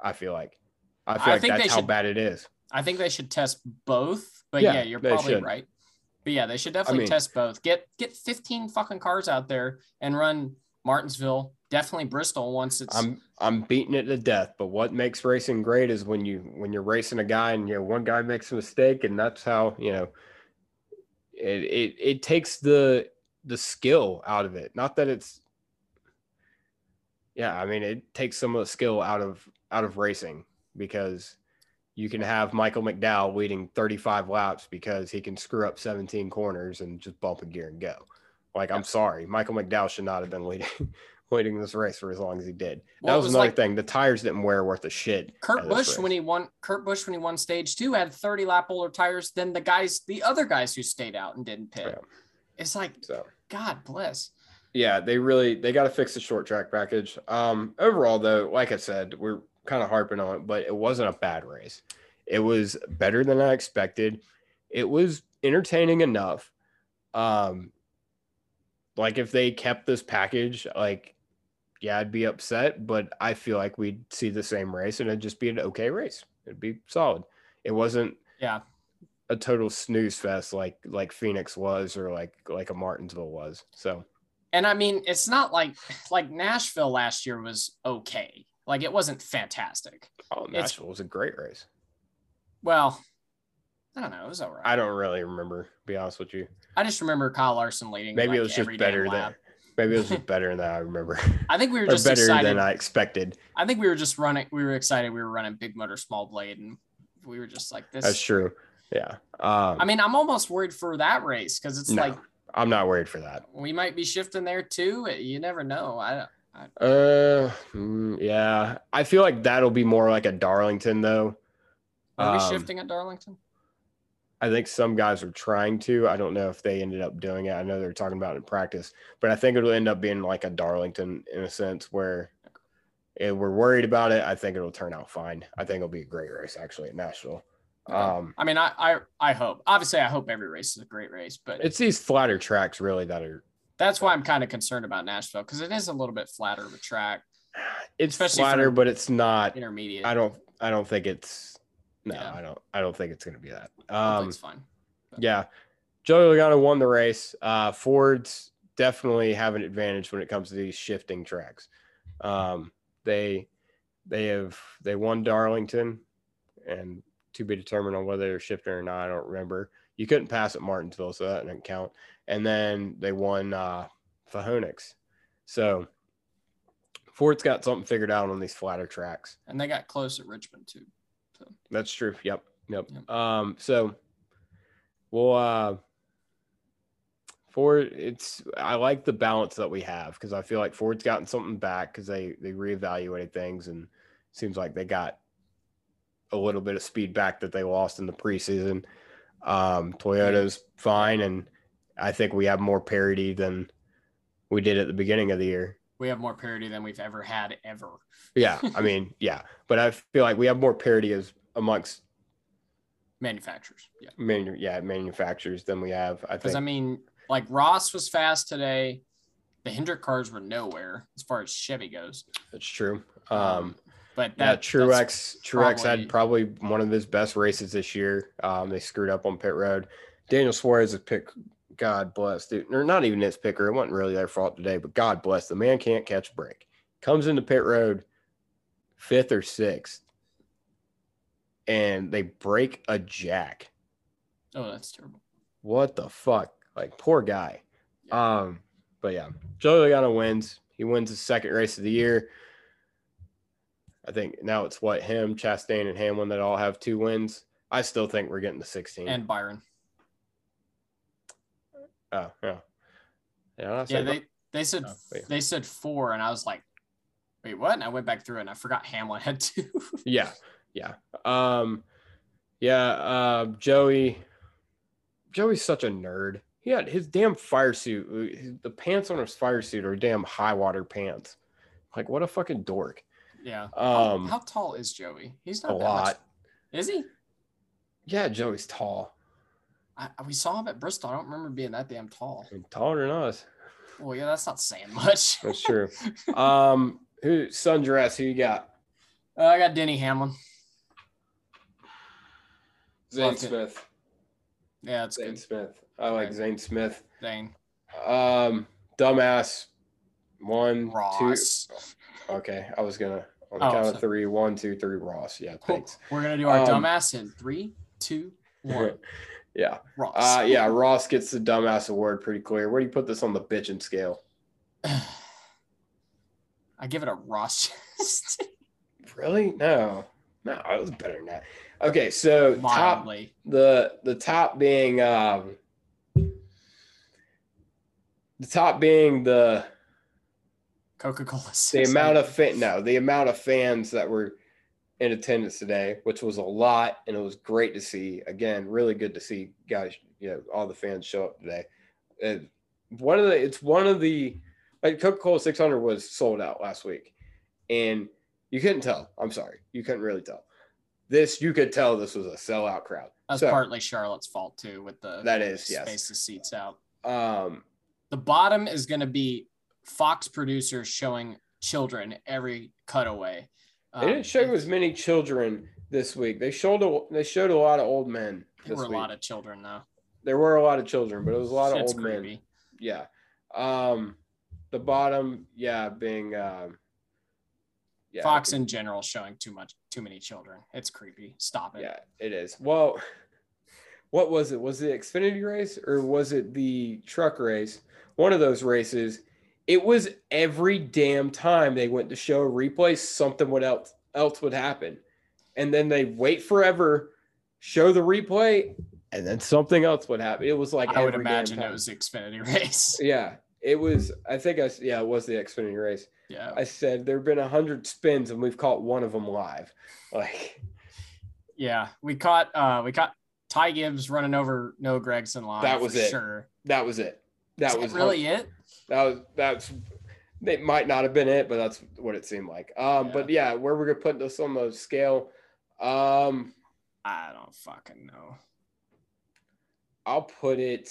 I feel like. I feel I like that's how should- bad it is. I think they should test both. But Yeah, yeah, you're probably should. right. But yeah, they should definitely mean- test both. Get get 15 fucking cars out there and run Martinsville, definitely Bristol once it's I'm I'm beating it to death. But what makes racing great is when you when you're racing a guy and you know one guy makes a mistake and that's how you know it it, it takes the the skill out of it. Not that it's yeah, I mean it takes some of the skill out of out of racing because you can have Michael McDowell leading 35 laps because he can screw up 17 corners and just bump a gear and go. Like I'm sorry, Michael McDowell should not have been leading leading this race for as long as he did. Well, that was, was another like- thing. The tires didn't wear worth a shit. Kurt Busch race. when he won Kurt Busch when he won stage two had 30 lap older tires than the guys the other guys who stayed out and didn't pit. Yeah. It's like so God bless. yeah, they really they got to fix the short track package. Um, overall though, like I said, we're kind of harping on it, but it wasn't a bad race. It was better than I expected. It was entertaining enough. Um, like if they kept this package, like yeah, I'd be upset, but I feel like we'd see the same race and it'd just be an okay race. It'd be solid. It wasn't Yeah. a total snooze fest like like Phoenix was or like like a Martinsville was. So And I mean, it's not like like Nashville last year was okay. Like it wasn't fantastic. oh, It's- Nashville was a great race. Well, I don't know. It was all right. I don't really remember, to be honest with you. I just remember Kyle Larson leading. Maybe like, it was just better than maybe it was just better than I remember. I think we were just better excited. than I expected. I think we were just running. We were excited. We were running big motor, small blade, and we were just like this. That's true. Yeah. Um, I mean, I'm almost worried for that race because it's no, like I'm not worried for that. we might be shifting there too. You never know. I Uh, mm, yeah. I feel like that'll be more like a Darlington though. Are we Um, shifting at Darlington? I think some guys are trying to. I don't know if they ended up doing it. I know they're talking about it in practice, but I think it'll end up being like a Darlington in a sense where eh, we're worried about it. I think it'll turn out fine. I think it'll be a great race actually at Nashville. Okay. Um, I mean, I, I I hope. Obviously, I hope every race is a great race, but it's these flatter tracks really that are. That's why I'm kind of concerned about Nashville because it is a little bit flatter of a track, It's Especially flatter, but it's not. intermediate. I don't. I don't think it's. No, Yeah. I don't. I don't think it's going to be that. Um, it's fine. Yeah. Joey Logano won the race. Uh, Fords definitely have an advantage when it comes to these shifting tracks. Um, they they have they won Darlington and to be determined on whether they're shifting or not. I don't remember. You couldn't pass at Martinsville, so that didn't count. And then they won uh Phoenix. So Ford's got something figured out on these flatter tracks. And they got close at Richmond too. That's true. Yep. Yep. Yep. Um, so we'll uh Ford it's I like the balance that we have because I feel like Ford's gotten something back because they they reevaluated things and seems like they got a little bit of speed back that they lost in the preseason. Um Toyota's fine and I think we have more parity than we did at the beginning of the year. We have more parity than we've ever had ever. Yeah, I mean, yeah, but I feel like we have more parity as amongst Manufacturers. Yeah. manu- yeah manufacturers than we have. I Because think I mean, like Ross was fast today. The Hendrick cars were nowhere as far as Chevy goes. that's true. Um, but yeah, that Truex Truex probably- had probably one of his best races this year. Um, they screwed up on pit road. Daniel Suarez is pick. God bless, dude. Or not even his picker. It wasn't really their fault today, but God bless the man can't catch a break. Comes into pit road fifth or sixth, and they break a jack. Oh, that's terrible. What the fuck? Like poor guy. Um, but yeah, Joey Logano wins. He wins his second race of the year. I think now it's what him, Chastain, and Hamlin that all have two wins. I still think we're getting the 16. And Byron. Oh, yeah. Yeah, I Yeah, they they said Oh, wait. they said four, and I was like, wait, what? And I went back through it and I forgot Hamlin had two. yeah, yeah. Um, yeah, uh, Joey. Joey's such a nerd. He had his damn fire suit. uh, The pants on his fire suit are damn high water pants. Like, what a fucking dork. yeah. Um, how, how tall is Joey? He's a not that much- lot. Is he? Yeah, Joey's tall. I, we saw him at Bristol. I don't remember being that damn tall. I mean, taller than us. Well, yeah, that's not saying much. That's true. um, who sundress? Who you got? Uh, I got Denny Hamlin. Zane Love it. Smith. Yeah, that's Zane good. Smith. I like Okay. Zane Smith. Zane. Um, dumbass. One, Ross. two. Okay, I was gonna on the Oh, count so- of three. One, two, three. Ross. Yeah, thanks. We're gonna do our Um, dumbass in three, two, one. yeah. Ross. Uh, yeah. Ross gets the dumbass award pretty clear. Where do you put this on the bitching scale? I give it a Ross. Really? No. No, it was better than that. Okay, so top the the top being um the top being the Coca-Cola. the amount of fan no the amount of fans that were in attendance today which was a lot and it was great to see. Again really good to see guys you know all the fans show up today. And one of the it's one of the like coca-cola 600 was sold out last week and you couldn't tell. I'm sorry. You couldn't really tell. This you could tell this was a sellout crowd. That's So- partly Charlotte's fault too, with the that is yes. space the seats out. um The bottom is going to be Fox producers showing children every cutaway. They Um, didn't show as many children this week they showed a, they showed a lot of old men There were a week. lot of children though. there were a lot of children but it was a lot of old men yeah um the bottom yeah being um yeah Fox in general showing too much, too many children. It's creepy. Stop it. yeah it is well what was it was it the xfinity race or was it the truck race one of those races it was every damn time they went to show a replay something would else else would happen and then they wait forever show the replay and then something else would happen it was like I would imagine it was the Xfinity race. Yeah, it was. I think I yeah, it was the Xfinity race. Yeah. I said there have been a hundred spins and we've caught one of them live. Like Yeah. We caught uh we caught Ty Gibbs running over Noah Gragson live. That was it. Sure. that was it. That Is was really it. That was that's. It might not have been it, but that's what it seemed like. Um, but yeah, where we're gonna put this on the scale, um, I don't fucking know. I'll put it.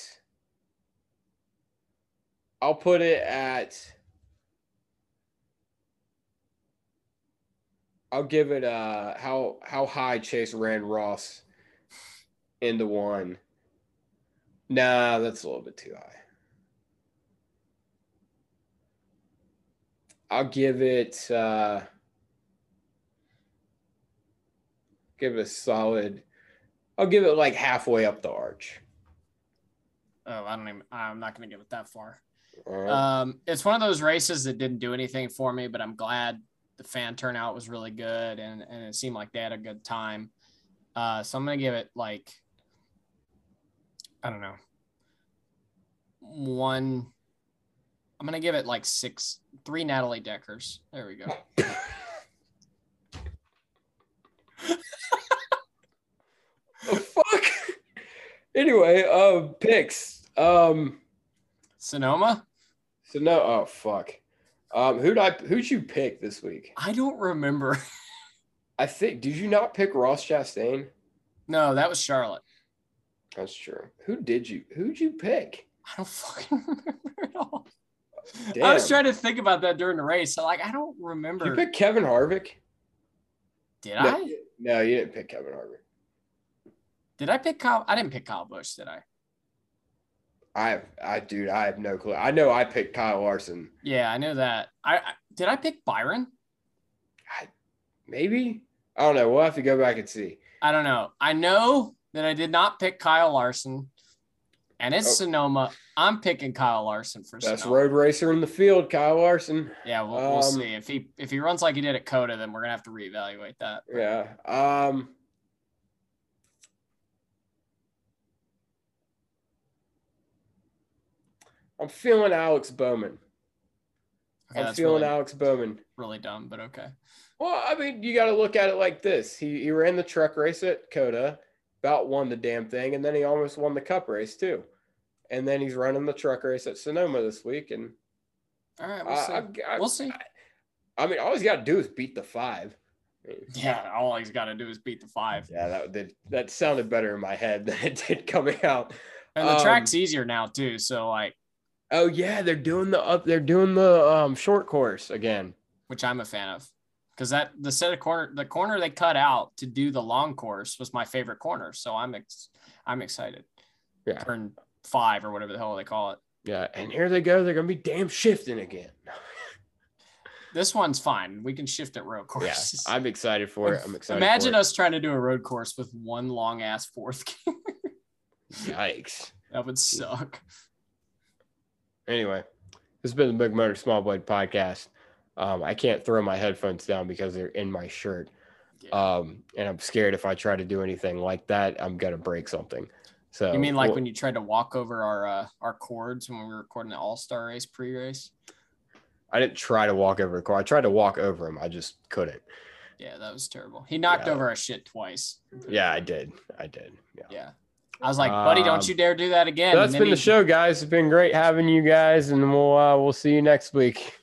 I'll put it at. I'll give it uh how how high Chase ran Ross into one. Nah, that's a little bit too high. I'll give it uh give it a solid I'll give it like halfway up the arch. Oh, I don't even I'm not gonna give it that far. Right. Um, it's one of those races that didn't do anything for me, but I'm glad the fan turnout was really good and, and it seemed like they had a good time. Uh, so I'm gonna give it like I don't know one. I'm gonna give it like six, three Natalie Deckers. There we go. Oh, fuck. anyway, uh, picks. Um, Sonoma. so no, oh fuck. Um, who'd I who'd you pick this week? I don't remember. I think did you not pick Ross Chastain? no, that was Charlotte. That's true. Who did you who'd you pick? I don't fucking remember at all. Damn. I was trying to think about that during the race. So like I don't remember. you picked Kevin Harvick? Did no, I? no, you didn't pick Kevin Harvick. Did I pick Kyle? I didn't pick Kyle Busch, did I? I I dude, I have no clue. I know I picked Kyle Larson. Yeah, I knew that. I, I did I pick Byron? I, Maybe I don't know. We'll have to go back and see. I don't know. I know that I did not pick Kyle Larson, and it's Oh. Sonoma. I'm picking Kyle Larson for Best Sonoma. road racer in the field, Kyle Larson. Yeah, we'll, we'll Um, see if he if he runs like he did at COTA, then we're gonna have to reevaluate that. Yeah. Um. I'm feeling Alex Bowman. Okay, I'm feeling really, Alex Bowman. really dumb, but okay. Well, I mean, you got to look at it like this. He he ran the truck race at COTA, about won the damn thing, and then he almost won the Cup race too. And then he's running the truck race at Sonoma this week, and All right, we'll I, see. I, I, we'll see. I mean, all he's got to do is beat the five. Yeah, all he's got to do is beat the five, Yeah, that did that sounded better in my head than it did coming out. and the Um, track's easier now too. So like, Oh yeah, they're doing the up. They're doing the um short course again. which I'm a fan of, because that the set of corner the corner they cut out to do the long course was my favorite corner. So I'm ex, I'm excited. Yeah. Turn five or whatever the hell they call it. Yeah, and here they go. They're gonna be damn shifting again. This one's fine. We can shift at road Yeah. I'm excited for it. I'm excited. Imagine us trying to do a road course with one long ass fourth gear. Yikes. that would suck. Anyway, this has been the Big Motor Small Blade podcast. Um, I can't throw my headphones down because they're in my shirt. Yeah. Um, and I'm scared if I try to do anything like that, I'm gonna break something. So You mean like we'll- when you tried to walk over our uh, our cords when we were recording the All Star Race pre-race? I didn't try to walk over the car. I tried to walk over him. I just couldn't. Yeah, that was terrible. He knocked Yeah. over our shit twice. Yeah, I did. I did. Yeah. Yeah. I was like, buddy, Um, don't you dare do that again. So that's been the show, guys. It's been great having you guys, and we'll uh, we'll see you next week.